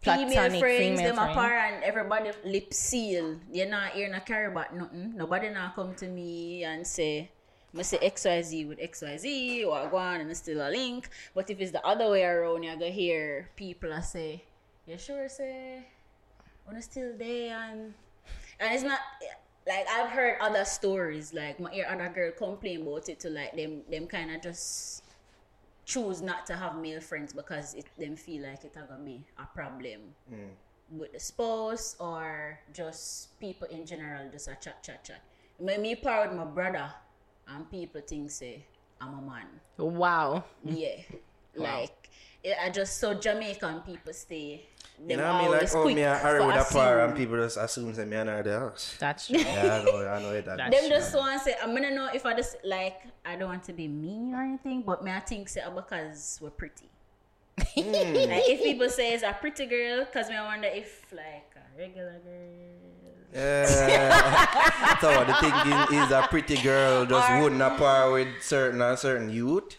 female friends, female them friends. apart and everybody lip seal. You're not here not care about nothing. Nobody not come to me and say, I say XYZ with XYZ or go on and it's still a link. But if it's the other way around, you're gonna hear people say, You sure say when it's still there and and it's not like I've heard other stories, like my hear other girl complain about it to like them them kinda just choose not to have male friends because it them feel like it gonna be a problem mm. with the spouse or just people in general just a chat chat chat. Me, me part with my brother and people think say I'm a man. Wow. Yeah. Like I just saw Jamaican people stay. You know what I mean? Like, oh, me I hurry for with a par and people just assume that me and her the house. That's true. Yeah, I know, I know it. That's Them just want to say, I'm gonna know if I just like, I don't want to be mean or anything, but me I think say because we're pretty. Hmm. like if people say it's a pretty girl, cause me I wonder if like a regular girl. Yeah. so the thinking is a pretty girl just Or- wouldn't apart with certain and certain youth.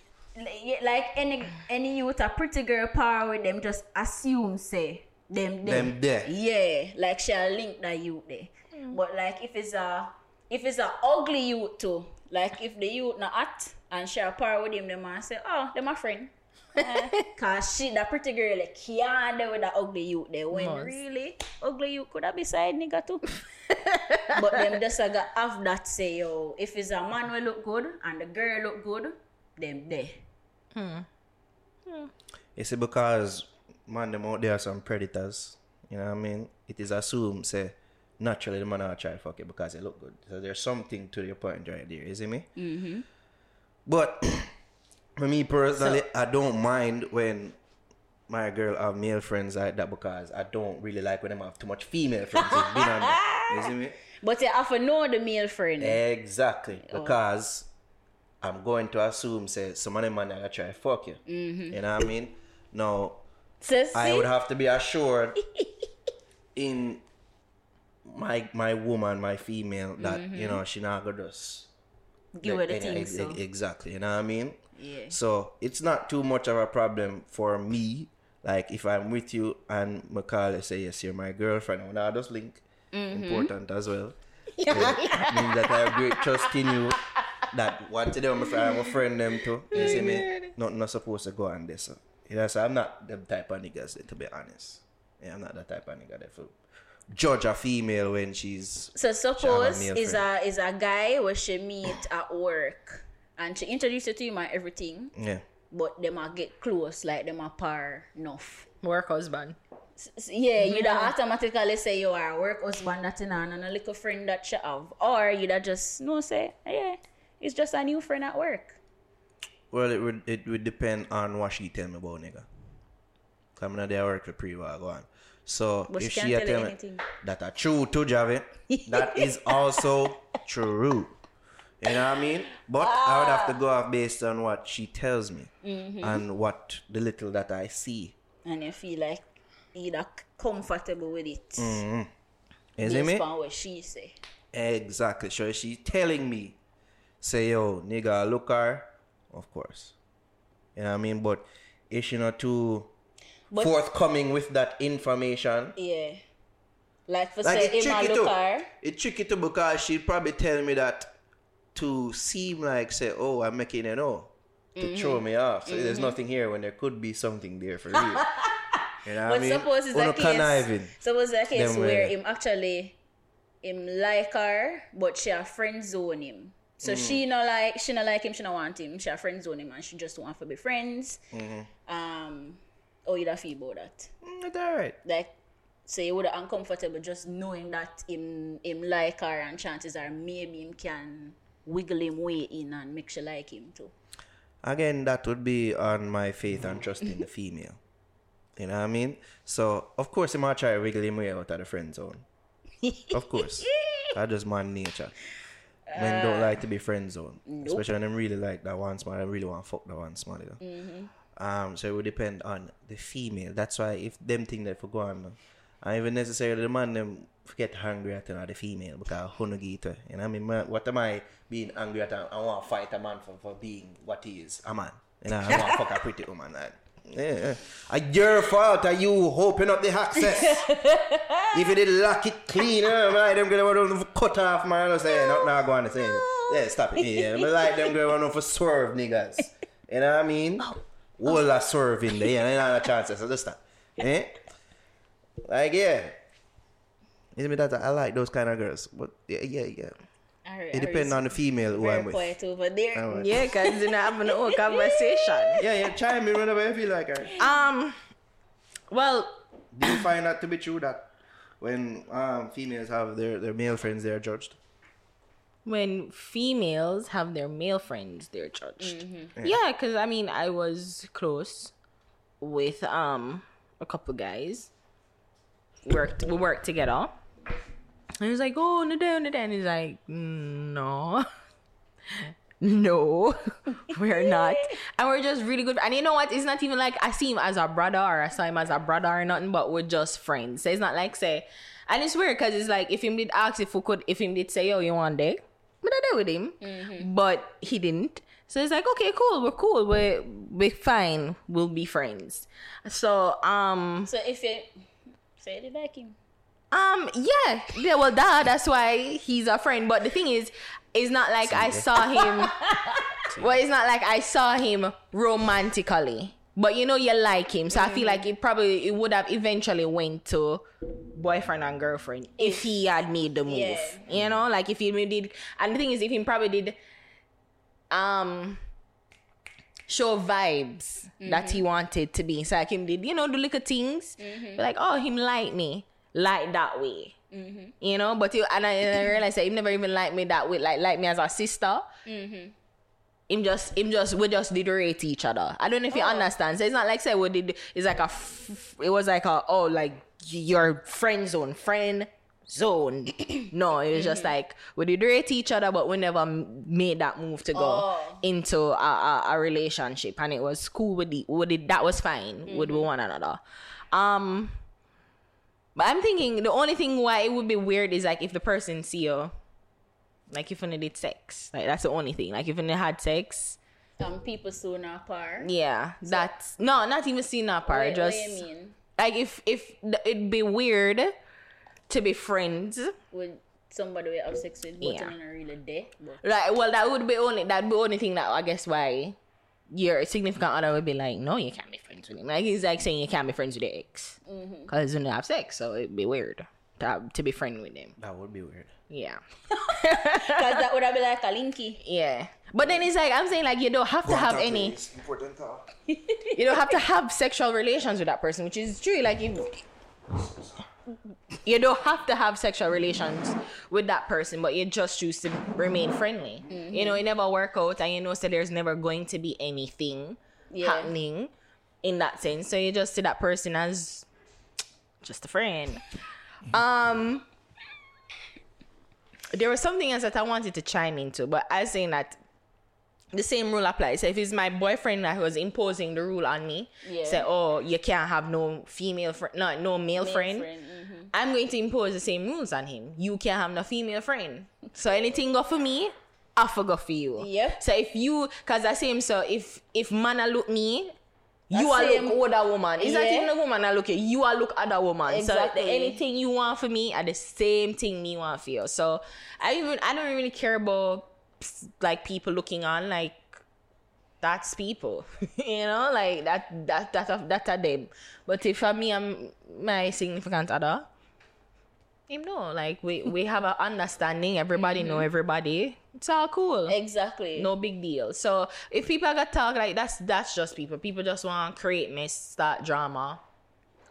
Like, any any youth a pretty girl power with them just assume say them Them there. Yeah, like she'll link that youth there. Mm. But like if it's a if it's a ugly youth too, like if the youth not hot and she a power with him, them man say, oh, they my friend. Cause she that pretty girl like can't there with that ugly youth there. When Must. really ugly youth could have be side nigga too. but them just a got have that say yo, if it's a man will look good and the girl look good, them there. You see, because man, them out there are some predators. You know what I mean? It is assumed, say, naturally the man will try fuck it because they look good. So there's something to your point right there, you see me? Mm-hmm. But for me personally, I don't mind when my girl have male friends like that because I don't really like when them have too much female friends. with being you see me? But you have to know the male friend. Exactly. Oh. Because I'm going to assume, say, some of them man are try to fuck you. Mm-hmm. You know what I mean? Now, So, I would have to be assured in my my woman, my female, that you mm-hmm. know she not gonna just Give her the thing, ex- so. ex- exactly. You know what I mean? Yeah. So it's not too much of a problem for me. Like if I'm with you and Macaulay say yes, you're my girlfriend. Now just link Mm-hmm. important as well. means that I have great trust in you. That one today I'm a friend, I'm a friend them too. You see me? Nothing not supposed to go on this. So. You know, so I'm not the type of niggas to be honest. Yeah, I'm not the type of nigga that for judge a female when she's So suppose is a is a guy where she meet at work and she introduced you to him and everything, yeah. but them a get close like them a par enough. Work husband. S- Yeah, you'd a automatically say you are a work husband that in and a little friend that she have. Or you'd a just no say, yeah, it's just a new friend at work. Well, it would it would depend on what she tell me about nigga. Come in there work for pre while go on. So But if she she can't a tell tell me anything. that are true to Javi, that is also true. You know what I mean? But I would have to go off based on what she tells me Mm-hmm. and what the little that I see. And you feel like you're comfortable with it. Mm. You see Based me? on what she say. Exactly. So she telling me, say yo, nigga, look her, of course. You know what I mean? But if she not too But- forthcoming with that information, Yeah. Like for like say it's him tricky look too. her. It's tricky too because she probably tell me that to seem like say, oh, I'm making it know to Mm-hmm. throw me off. So there's nothing here when there could be something there for real. you know what I But mean? suppose it's a case. Suppose it's a case where him actually him like her, but she a friend zone him. So Mm. she not like she not like him, she not want him. She a friend zone him and she just want to be friends. Mm-hmm. Um how you da feel about that? Mm, it's alright. Like so you would have uncomfortable just knowing that him him like her and chances are maybe him can wiggle him way in and make she like him too. Again, that would be on my faith and trust in the female. You know what I mean? So, of course, going to try to wiggle him way out of the friend zone. Of course. That's just man nature. Men don't like to be friend zone. Especially when them really like that one smart. I really want to fuck that one smart. You know? Um, so it would depend on the female. That's why if them think that for go on, and even necessarily the man them get hungry at the female because who no give it to. You know what I mean? What am I being angry at? I want to fight a man for, for being what he is, a man. You know, I want to fuck a pretty woman. Like, yeah. And your fault are you open up the access. if you did lock it clean, right, them gonna want to cut off man. I say, not now go on the same. Yeah, stop it. Yeah, but like them gonna want to swerve niggas. You know what I mean? All a swerve in there, yeah, and not a chances. Understand? Eh? Like yeah. It's me that I like those kind of girls, but yeah, yeah, yeah. Alright, It depends on the female who I'm with. quiet over there. Alright. Yeah, because you're not having a whole conversation. Yeah, yeah. Chime in whenever you feel like it. Um, well, Do you find that to be true that when um, females have their, their male friends, they are judged? when females have their male friends, they're judged. Yeah, because I mean, I was close with um a couple guys. Worked we worked together. And he was like, "Oh, no, no, no," and he's like, "Mm, "No." No, we're not. And we're just really good. And you know what? It's not even like I see him as a brother or I saw him as a brother or nothing, but we're just friends. So it's not like say, and it's weird because it's like if him did ask if we could, if him did say, yo, you want day? But I did with him, but he didn't. So it's like, okay, cool, we're cool, we're, we're fine, we'll be friends. So, um, So if you say it like him. um, yeah, yeah. Well, that that's why he's a friend. But the thing is, it's not like I saw him. well, it's not like I saw him romantically. But you know, you like him, so I feel like it probably it would have eventually went to boyfriend and girlfriend if he had made the move. Yeah. You know, like if he did. And the thing is, if he probably did, um, show vibes that he mm-hmm. wanted to be. So like him did, you know, the little things. Be Like, oh, him like me. Like that way. Mm-hmm. You know, but you, and I, and I realized that he never even liked me that way, like like me as a sister. Him just, him just, we just did rate each other. I don't know if you oh. understand. So it's not like say we did. It's like a, f- it was like a oh like your friend zone, friend zone. no, it was just like we did rate each other, but we never made that move to go Oh. into a, a, a relationship, and it was cool with the with it. That was fine with one another. Um, but I'm thinking the only thing why it would be weird is like if the person see you, like if you did sex, like that's the only thing. Like if you had sex, Some people soon apart. yeah, that's no, not even seeing that part. What, just like if if it'd be weird to be friends. With somebody we have sex with, but Yeah. I'm not really there. But Like, well, that would be only that would be only thing that I guess why your significant other would be like, no, you can't be friends with him. Like he's like saying you can't be friends with your ex Mm-hmm. because you don't have sex, so it'd be weird to have, to be friends with him. That would be weird. Yeah, because that would have been like a linky. yeah. But then it's like I'm saying, like you don't have to have any. important talk. you don't have to have sexual relations with that person, which is true. Like if you don't have to have sexual relations with that person, but you just choose to remain friendly. You know, it never work out, and you know, so there's never going to be anything Yeah. happening in that sense. So you just see that person as just a friend. Um, there was something else that I wanted to chime into, but I saying that the same rule applies. So if it's my boyfriend that was imposing the rule on me, Yeah. say, oh, you can't have no female friend, no, no male, friend. mhm. I'm going to impose the same rules on him. You can't have no female friend. So anything go for me, I for go for you. Yep. So if you, cause I say him, so if if man a look me, you are look other woman. It's not Yeah. even the woman I look at. You are look other woman. Exactly. So anything you want for me, are the same thing me want for you. So I even I don't really care about like people looking on like that's people you know? Like that that that that are them. But if for me i'm my significant other him know like we we have an understanding. Everybody know mm-hmm. everybody. It's all cool. Exactly. no big deal. So if people are gonna talk like that's that's just people. People just want to create mess start drama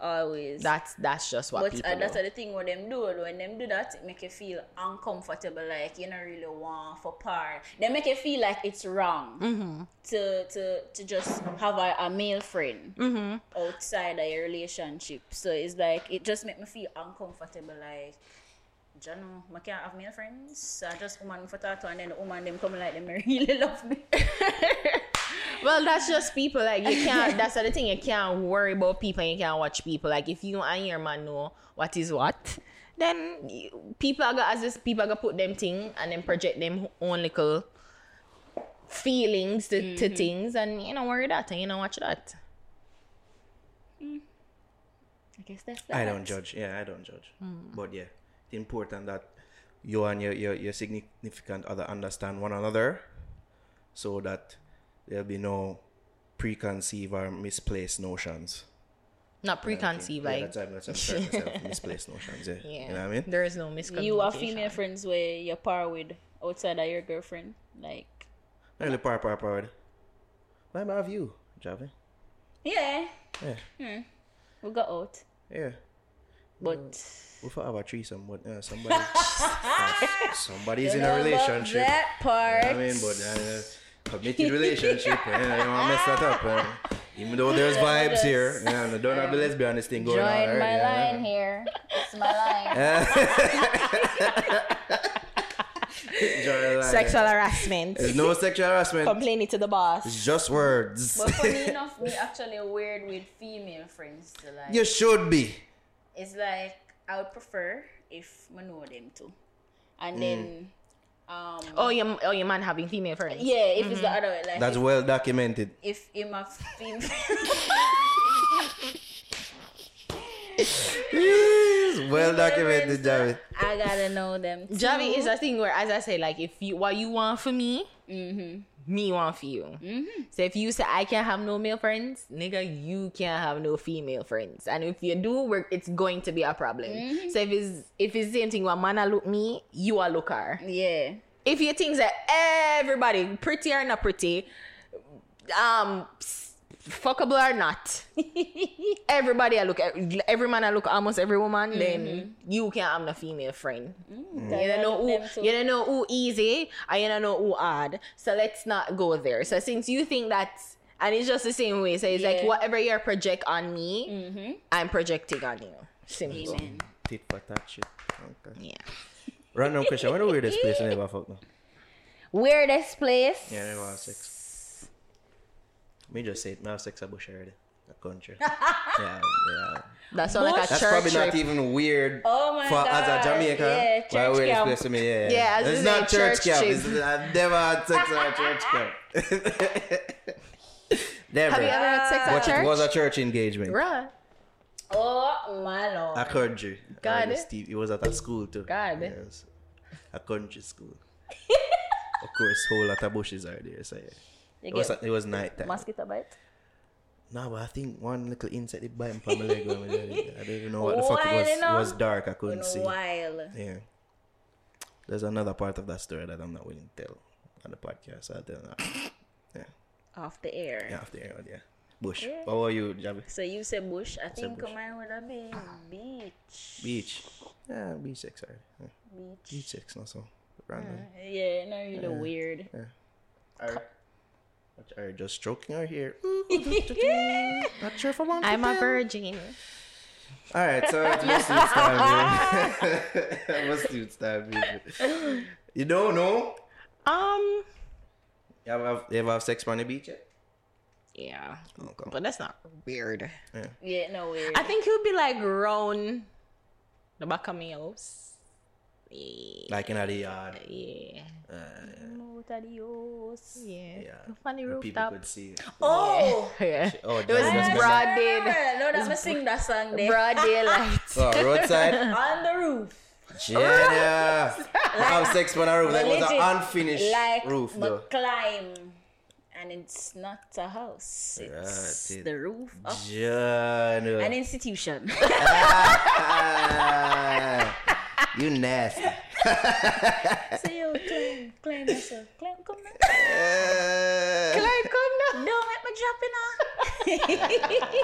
Always. that's that's just what but people uh, that's do. the thing what them do. When them do that, it make you feel uncomfortable. Like you don't really want for part. They make you feel like it's wrong Mm-hmm. to to to just have a, a male friend Mm-hmm. outside of your relationship. So it's like it just make me feel uncomfortable. Like. Jano, I can't have male friends. So I just woman for talk to and then the woman them come like them really love me. Well, that's just people. Like you can't. That's the thing. You can't worry about people. and You can't watch people. Like if you and your man know what is what, then people are gonna as this people are gonna put them thing and then project them own little feelings to, to things, and you know worry that and you know watch that. I guess that's that. I don't judge. Yeah, I don't judge. Hmm. But yeah, it's important that you and your, your, your significant other understand one another so that there'll be no preconceived or misplaced notions. Not preconceived. yeah, like that's, that's, that's, that's, that's misplaced notions. Yeah. yeah, You know what I mean? there is no miscommunication. You are female friends where you're par with outside of your girlfriend. Like, Not really par par par. Why am I have you, Javi? yeah, Yeah. we got out. Yeah. But We thought have a threesome, but uh, somebody, somebody's in You a know about relationship. That part. I mean, but uh, committed relationship, yeah, you don't want to mess that up. Uh, even though there's vibes here, yeah, and I don't have the lesbianist thing going on. Join my yeah. line here. It's my line. Line. sexual harassment. There's no sexual harassment. Complain it to the boss. It's just words. but funny enough, me actually weird with female friends to like. you should be. It's like I would prefer if I know them too, and then um Oh, your oh your man having female friends. yeah, if it's the other way, like That's if, well documented. if him a female. Well documented, Javi. I gotta know them. Too. Javi is a thing where, as I say, like if you what you want for me, me want for you. So if you say I can't have no male friends, nigga, you can't have no female friends. And if you do, we're, it's going to be a problem. So if it's if it's the same thing, when man a look me, you a look her. Yeah. If you think that everybody pretty or not pretty, um, fuckable or not, everybody I look at, every man I look almost every woman, mm. then you can't have no female friend. Mm, you don't know who you don't know who easy and you don't know who hard. So let's not go there. So since you think that and it's just the same way, so it's like whatever you project on me, mm-hmm. I'm projecting on you. Simple. Amen. Tit for tat shit. Okay. Yeah. Random question. What the weirdest place you ever fucked? Weirdest place. Yeah, never have sex. Me just say it. Me have sex at Bush already. That country. yeah, yeah. That's not like a That's church probably trip. not even weird Oh my for as a Jamaican. Yeah, Why church weirdest camp. place to me? Yeah, Yeah, as it's not a church, church camp. trip. It's, I've never had sex at a church camp. never. Have you ever had sex at but church? it was a church engagement. Right. Oh my lord. A country. God. Uh, Steve, it was at a school too. God. Yes. a country school. of course, whole lot of bushes are there. So yeah. You It was get it was night time. mosquito bite? No, but I think one little insect it bite me my leg. when I did it. I didn't know what the fuck it Wild was. It was dark. I couldn't see. while. Yeah. There's another part of that story that I'm not willing to tell on the podcast. I'll tell that. Yeah. Off the air. Yeah, after air, yeah. Bush. Yeah. What were you, Javi? So you said bush. I think bush. mine would have been beach. Beach. Yeah, beach sex, sorry. Yeah. Beach. Beach sex, not so random. Mm, yeah, not really weird. Are, are just stroking her hair. Not sure if I want. I'm a virgin. All right, so it's West Dudes time here. West Dudes time here. You don't know? Um, You ever have, you ever have sex on the beach yet? yeah, Okay. but that's not weird. Yeah, no weird. I think it would be like round the back of my house. Yeah, Like in the yard. yeah, uh, Out adios. yeah. Yeah. Funny Where people rooftop. could see it. Oh! Yeah. Oh, It was Javi must broad I day, remember. No, that must sing that song there. broad daylight. Oh, roadside? On the roof. Yeah. I have sex on a roof. That was an unfinished like roof, but though. climb. And it's not a house. It's Right, it- the roof of John. an institution. Ah, ah. You nasty. so you climb, climb yourself. Climb, come on. Uh, Don't let me drop in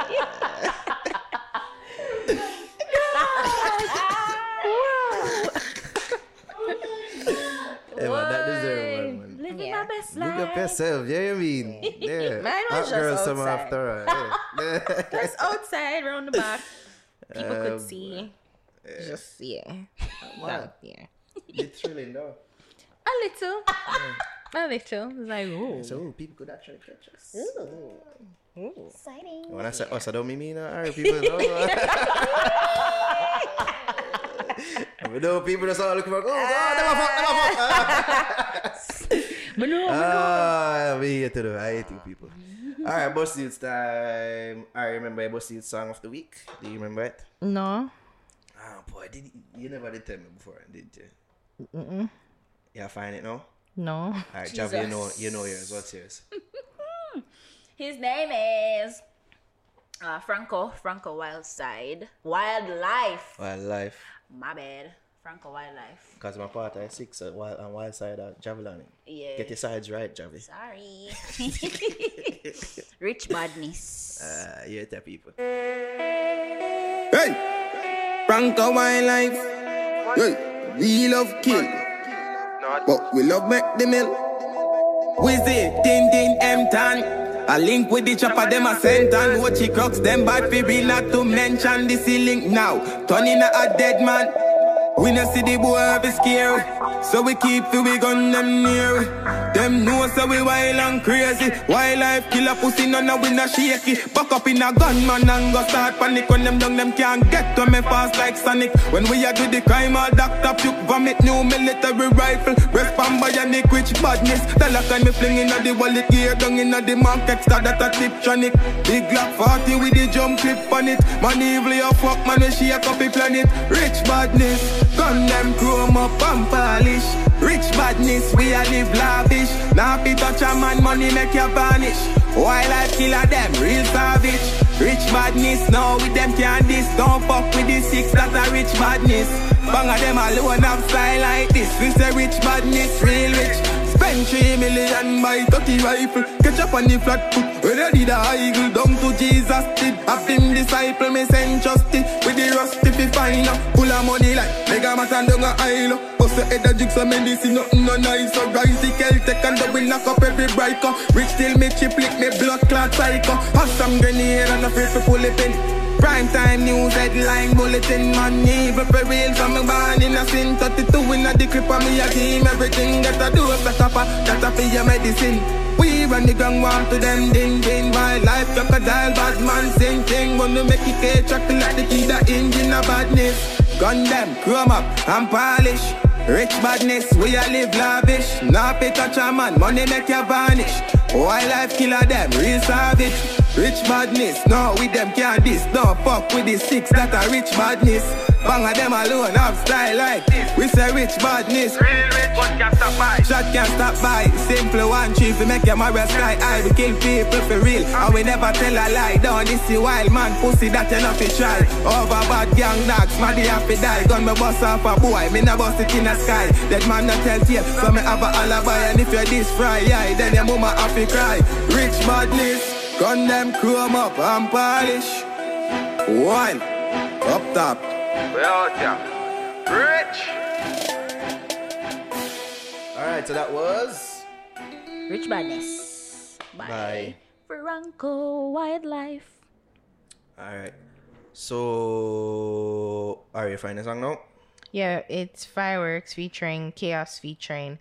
Hey, man, that deserve one, man. Living Yeah. my best Look up yourself, yeah, you mean? Yeah. Mine was Hot just girl summer outside. after all. Yeah. Just outside, round the back. People Um, could see. Just yeah. That, yeah. it's thrilling, though. A little. A little. It's like ooh. So ooh, people could actually catch us. Ooh. Exciting. When I say us, I don't mean me, no. Alright, people. No. We know people just all looking for, oh, God, never fuck, never fuck. But no, Ah, we here to do. I hate you people. Alright, Buss Di Utes time. I remember a Buss Di Utes song of the week. Do you remember it? No. Ah, boy, did you, you never did tell me before, did you? Mm-mm. Yeah, find it now? No. Alright, Javi, you know, you know yours. What's yours? His name is uh, Franco. Franco Wildside. Wildlife. Wildlife. My bad. Franco Wildlife. Because my partner is six uh, wild, on wild side of Javelin. Yeah. Get your sides right, Javi. Sorry. Rich badness. Uh, you tell people. Hey, Wildlife. Hey, we love kill, but we love make the mill. Wizzy, Tin Tin, M Tan. A link with the chopper, them a sent and watch it crux, them fi real not to mention the link now. Turning a dead man. We no see the boy have a scary, so we keep fi we gun them near. Them know so we wild and crazy. Wildlife killer pussy none of we not shaky. Buck up in a gunman and go start panic when them down them can't get to me fast like Sonic. When we a do the crime, all doctor puke vomit new military rifle. Respond bionic which badness. Tell a kind me fling inna the wallet gear down inna the market star that a tiptronic. Big Glock 40 with the jump clip on it. Man evil a fuck man we shake up the planet. Rich badness, gun them chrome up and polish. Rich badness, we a live lavish. Now fi touch a man, money make you vanish. Wildlife killer them, real savage. Rich badness, now with them can't this. Don't fuck with the six that a rich badness. Bang of them alone have style like this. We say rich badness, real rich. Spend three million buy 30 rifle. Catch up on the flat foot. When I did a eagle down to Jesus did. Have him disciple, me send trusty. With the rusty fi find up. Full of money like mega man and down a aisle. Bust the head of jigs and medicine, nothing no nice. So rise the Celtic and double knock up every breaker. Rich till me chip lick me blood clot psycho. Have some grenade and afraid to pull it in. Prime time news headline bulletin evil for real from me born in a sin 32 in a the clip of me a team everything that I do is like a that I feel your medicine we run the gang warm to them ding ding wildlife crocodile bad man sing thing wanna make it cake chocolate the key the engine of badness gun them chrome up and polish Rich badness, we a live lavish. Nah touch a man, money make you vanish. Wildlife killer them, real savage. Rich madness, no, with them can't this. No, fuck with the six that are rich madness. Bang of them alone, have style like this. We say rich madness. Real rich, but can't stop by. Shot can't stop by. Simple one chief, we make your marrow sky high. We kill people for real, and we never tell a lie. Down this the wild man pussy that you not fi try. Over bad gang dogs, maddy have to die. Gun me bust off a boy, me nah bust it in the sky. That man not tell tape, so me have a alibi. And if you're this fry, yeah, then your mama have to cry. Rich badness, gun them chrome up and polish. One, up top. We out. Rich. Alright, so that was Rich badness. Bye. by. Franco Wildlife. Alright. So are you finding a song now? Yeah, it's Fireworks featuring Khxos featuring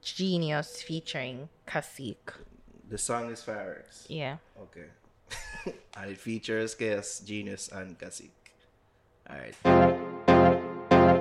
Jinyus featuring Kacique. The song is Fireworks. Yeah. Okay. and it features Khxos, Jinyus, and Kacique. Alright.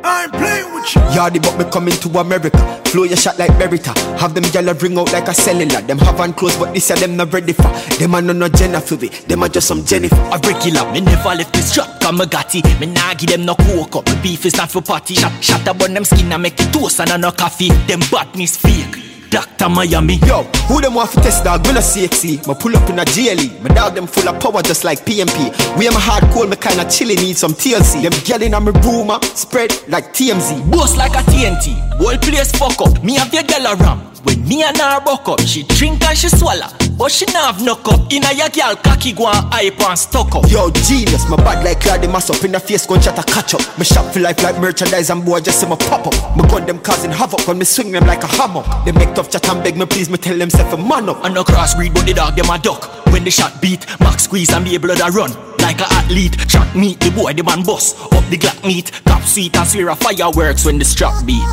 I'm playing with you. Yardy, but me coming to America. Flow your shot like Berita. Have them gyal ring out like a cellular. Them have on clothes, but this year them not ready for. Them are no no Jennifer. Them are just some Jennifer. A regular, me never left this trap, cause me got it. Me nah give them no coke up, me beef is not for party. Shot, shot about them skin and make it toast and a no coffee. Them badness fake. Dr. Miami. Yo, who them want to test dog? Me no CXC. Me pull up in a GLE. My dog them full of power just like PMP. We am a hardcore, me kinda chilly need some TLC. Them gyal in a me room ah, spread like TMZ. Boast like a TNT. Whole place fuck up. Me have your girl around. When me and her buck up, she drink and she swallow. But she nah have no cup. In a your girl cocky go and hype and stuck up. Yo, genius, my bad like Claude mass up in the face, gun shot a catch up. Me shop for life like merchandise and boy just see my pop up. Me gun them causing havoc when me swing them like a hammer. They make tough chat and beg me please, me tell them self a man up. And no crossbreed, but the dog them a duck. When the shot beat, max squeeze and be able to run. Like a athlete, shot meet the boy, the man bust. Up the Glock meat, top sweet and swear a fireworks when the strap beat.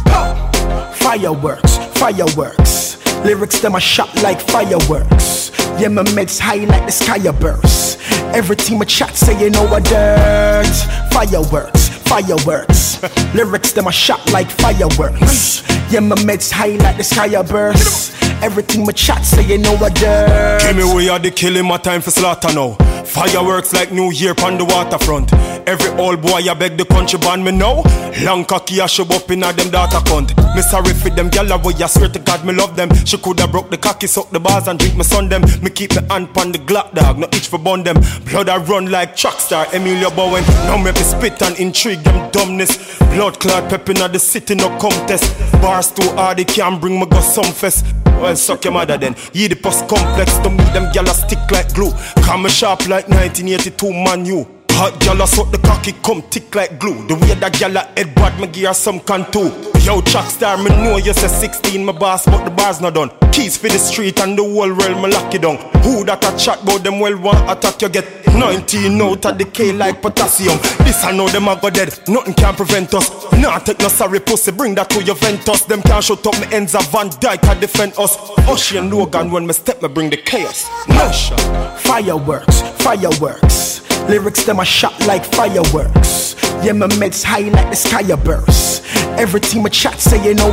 Fireworks, fireworks. Lyrics them a shot like fireworks. Yeah, my meds high like the sky a burst. Every team a chat say you know a dirt. Fireworks, fireworks. Lyrics them a shot like fireworks. Yeah, my meds high like the sky a burst. Everything my chat say you know a dirt. Give me way of the killing, my time for slaughter now. Fireworks like New Year on the waterfront. Every old boy I beg the country ban me now. Long cocky I show up in a them data cunt. Me sorry for them gyal boy I swear to God me love them. She coulda broke the cocky, suck the bars and drink me son them. Me keep me hand pon the Glock dog, no itch for bun them. Blood I run like track star Emilio Bowen. Now me spit and intrigue them dumbness. Blood clot pep inna the city no contest. Bars too hard they can't bring me go some fest. Well, suck your mother then. Ye the post complex to me, them gyal stick like glue. Come sharp like 1982 man you. Hot gyal a suck the cocky come tick like glue. The way that gyal a head bad me give her some can too. Yo, track star, me know you say 16 my boss, but the bar's not done. Keys for the street and the whole world me lock it down. Who that a chat about them well want attack you get 19 out of decay like potassium. This I know them a go dead, nothing can prevent us. Nah, take no sorry pussy, bring that to your Ventus. Them can't shut up me ends of Van Dyke can defend us. Ocean Logan when me step me bring the chaos. No. Fireworks, fireworks. Lyrics them a shot like fireworks. Yeah, my meds high like the sky a burst. Every team a chat say you know.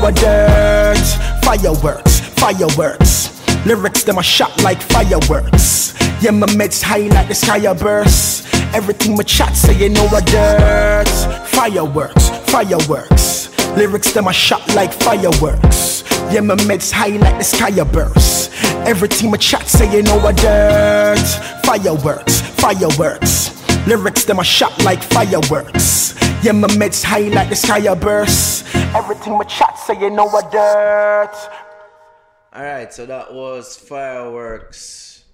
Fireworks, fireworks. Lyrics them a shot like fireworks. Yeah, my meds high like the sky a burst. Everything my chat say you know. Fireworks, fireworks. Lyrics them a shot like fireworks. Yeah, my meds high like the sky a burst. Every team chat say you know. Fireworks, fireworks. Lyrics them a shot like fireworks. Yeah, my meds high like the sky a burst. Everything my chat say you know a dirt. Alright, so that was Fireworks,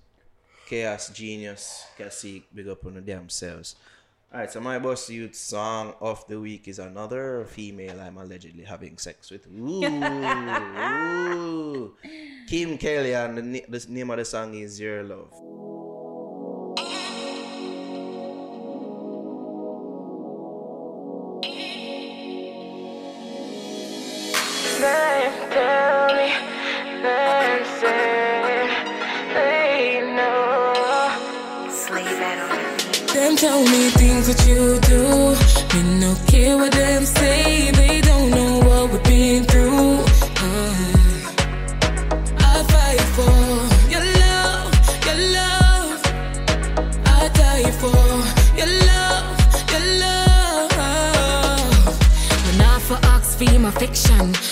Khxos, Jinyus, Kacique, big up on the damn selves. Alright, so my boss youth song of the week is another female I'm allegedly having sex with. Ooh, ooh. Kim Kelly, and the, the name of the song is Your Love. Them tell me things that you do. Me no care what them say. They don't know what we've been through.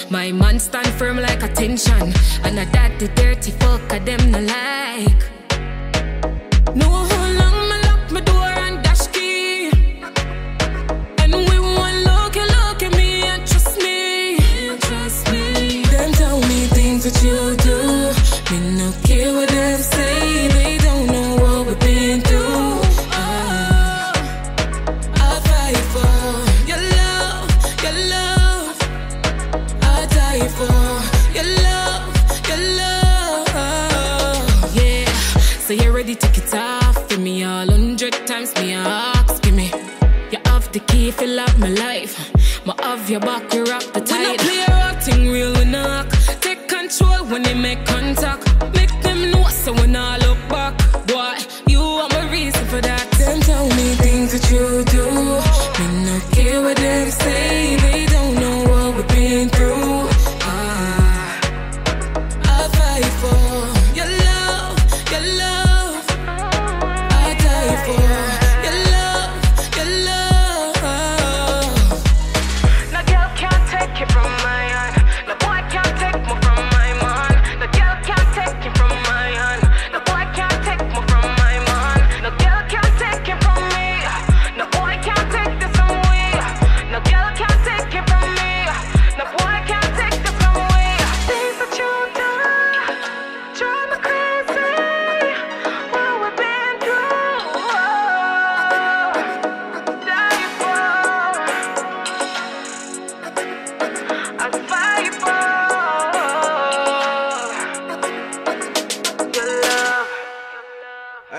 My man stand firm like attention. And I that the dirty fuck a them no like. Know fill up my life. My have your back, we rock the tide. We not play acting real, we knock. Take control when they make contact.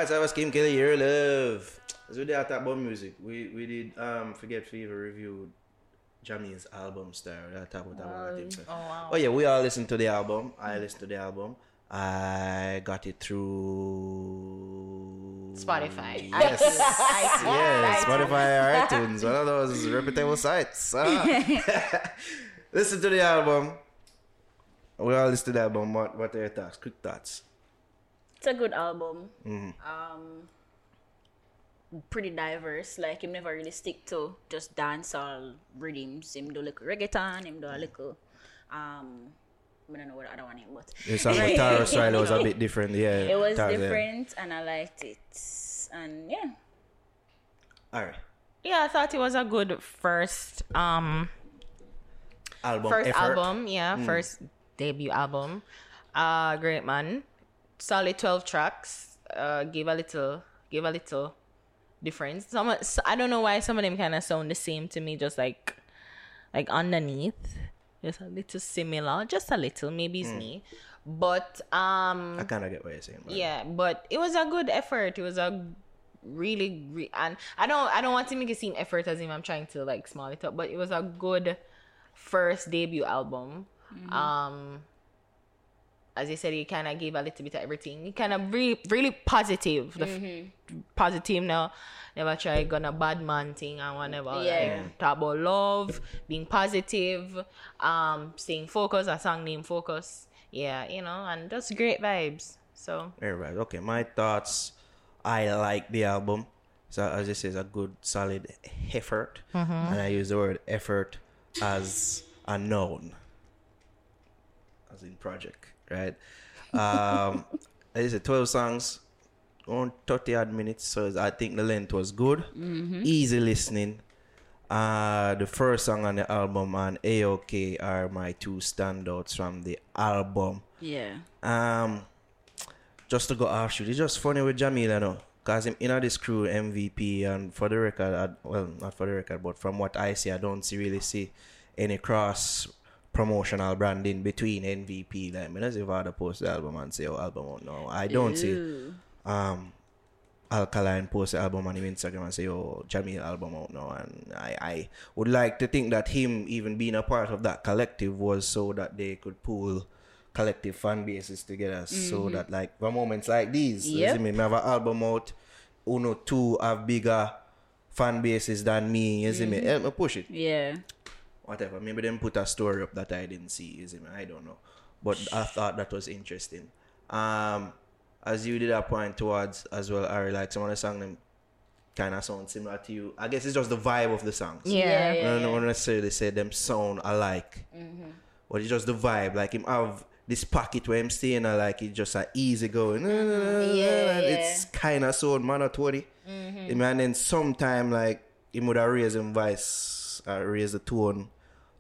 So I was Kim Kelly, your love. As we did talk about music, we we did um Forget Fever review Jamie's album Star. I talk about that. Oh wow. Yeah, we all listened to the album. I listened to the album. I got it through Spotify. Yes. iTunes. Yes. Spotify iTunes, one of those reputable sites. Ah. Listen to the album. We all listen to the album. What, what are your thoughts? Quick thoughts. It's a good album. Mm-hmm. Um, pretty diverse. Like him never really stick to just dancehall rhythms. Him do little reggaeton. Him do a little. Um, I don't know what the other one is, but The song with Tara Riley was a bit different. Yeah, it was Tara, yeah. different, and I liked it. And yeah, All right. Yeah, I thought it was a good first um Album first effort. Album, yeah, first debut album. Uh great man. Solid 12 tracks. Uh give a little give a little difference. Some i don't know why some of them kind of sound the same to me just like like underneath. Just a little similar, just a little, maybe it's me. But um I kind of get what you're saying. man. yeah, but it was a good effort. It was a really, re- and I don't, I don't want to make it seem effort as if I'm trying to like small it up, but it was a good first debut album. Um, as you said, he kind of gave a little bit of everything. He kind of really, really positive. The f- positive now. Never try gonna bad man thing and whatever. Yeah. Like, talk about love, being positive, um, staying focused. A song named Focus. Yeah, you know, and just great vibes. So Alright, okay. My thoughts. I like the album. So as I say, it's a good, solid effort, Mm-hmm. and I use the word effort as a noun, as in project, right? Um, as I said, twelve songs, on thirty odd minutes. So I think the length was good, easy listening. Uh, the first song on the album and AOK are my two standouts from the album. yeah. Um, just to go off shoot, it's just funny with Jamila, no, cause him in this crew MVP and for the record, I, well, not for the record, but from what I see, I don't see really see any cross promotional branding between MVP. Like, me not see if I post the album and say, "Oh, album out now." I don't see. Um, Alkaline post the album on his Instagram and say, "Oh, Jahmiel album out now," and I, I would like to think that him even being a part of that collective was so that they could pull collective fan bases together, so that like for moments like these, you see me, me have an album out, uno two have bigger fan bases than me, you see me, help me push it Yeah. Whatever. Maybe them put a story up that I didn't see. You see me? I don't know. But I thought that was interesting. Um, as you did a point towards as well, Ari, like some of the song them kind of sound similar to you. I guess it's just the vibe of the songs. Yeah. Yeah, I don't necessarily say them sound alike, but it's just the vibe. Like him have this pocket where I'm staying, I like it just a easy going. Yeah, It's kind of sound monotony. Him And then sometime like he would have raised him voice, uh, raise the tone.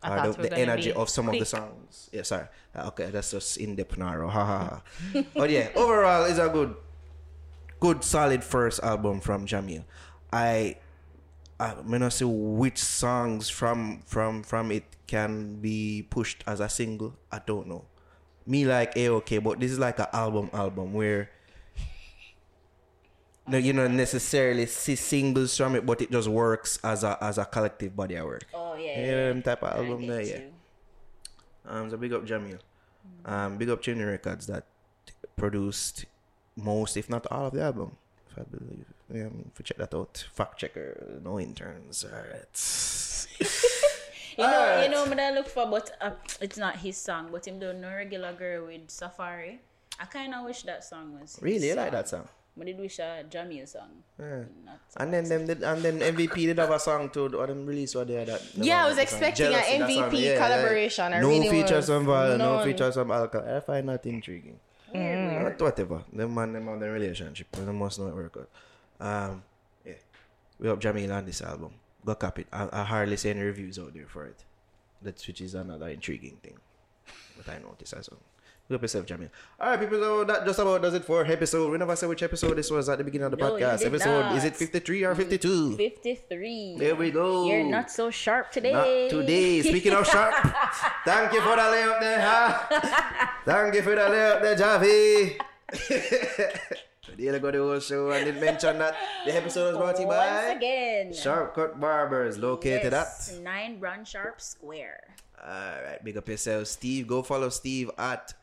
I Or the, the energy of some of the songs. Yeah, sorry. Uh, Okay, that's just in depth narrow. Ha ha ha. but yeah, overall, it's a good, good, solid first album from Jahmiel. I I may not say which songs from from from it can be pushed as a single. I don't know. Me like a okay, but this is like an album album where no, you don't necessarily see singles from it, but it just works as a as a collective body of work. Oh yeah. You yeah. them type of album there, yeah. you. Um, so big up Jahmiel. Um, big up Trini Records that produced most, if not all, of the album. If I believe, yeah, if you check that out, fact checker, no interns. All right. You know, Alright. you know, what I look for, but uh, it's not his song. But him do no regular girl with Safari. I kind of wish that song was. his Really, you like that song? But did wish a Jahmiel song. Yeah. Not And then them did, and then MVP did have a song too. Or them release what they had that. Yeah, I was expecting an MVP yeah, collaboration. I no really features on some violence, no features on alcohol. I find that intriguing. Mm. But whatever. Them man, them have their relationship. They must know it work out. Um, yeah. We hope Jahmiel on this album. Go copy it. I, I hardly see any reviews out there for it. That which is another intriguing thing. But I notice as well. Up yourself, Jahmiel. Alright, people, so that just about does it for episode. We never said which episode this was at the beginning of the No, podcast. Episode not. is it 53 or 52? 53. There we go. You're not so sharp today. Not today. Speaking of sharp, thank you for the layup there, huh? thank you for the layup there, Javi. Today I got the whole show and didn't mention that the episode was brought to you Once by again. Sharp Cut Barbers, located yes, at. Nine Run Sharp Square. Alright, big up yourself, Steve. Go follow Steve at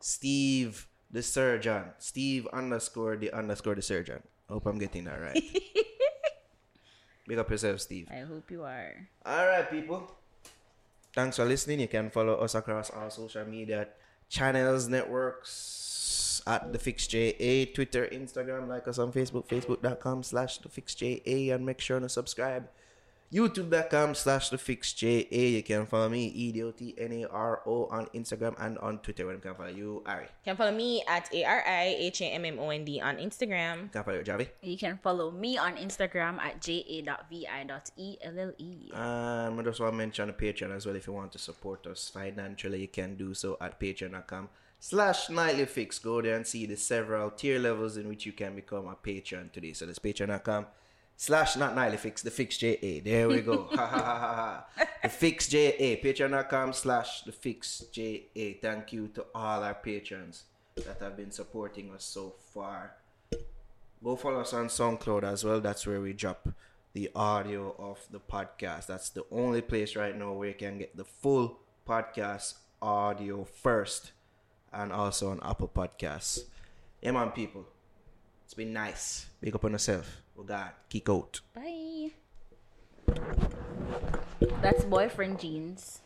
Steve the Surgeon. Steve underscore the underscore the Surgeon. Hope I'm getting that right. big up yourself, Steve. I hope you are. All right, people. Thanks for listening. You can follow us across all social media channels, networks at the Fix JA, Twitter, Instagram. Like us on Facebook, facebook.com slash the Fix JA, and make sure to subscribe. YouTube.com slash the Fix JA. You can follow me, E D O T N A R O, on Instagram and on Twitter. Where you can follow you, Ari. You Can follow me at A R I H A M M O N D on Instagram. You can follow you, Javi. You can follow me on Instagram at ja.vi.ell. Um, I just want to mention Patreon as well. If you want to support us financially, you can do so at patreon.com slash nightly fix. Go there and see the several tier levels in which you can become a patron today. So that's patreon.com slash not nightly fix, the fix JA. There we go. ha ha ha ha ha. The fix JA. Patreon.com slash the fix JA. Thank you to all our patrons that have been supporting us so far. Go follow us on SoundCloud as well. That's where we drop the audio of the podcast. That's the only place right now where you can get the full podcast audio first and also on Apple Podcasts. Yeah, man, people. It's been nice. Big up on yourself. We got kick out. Bye. That's boyfriend jeans.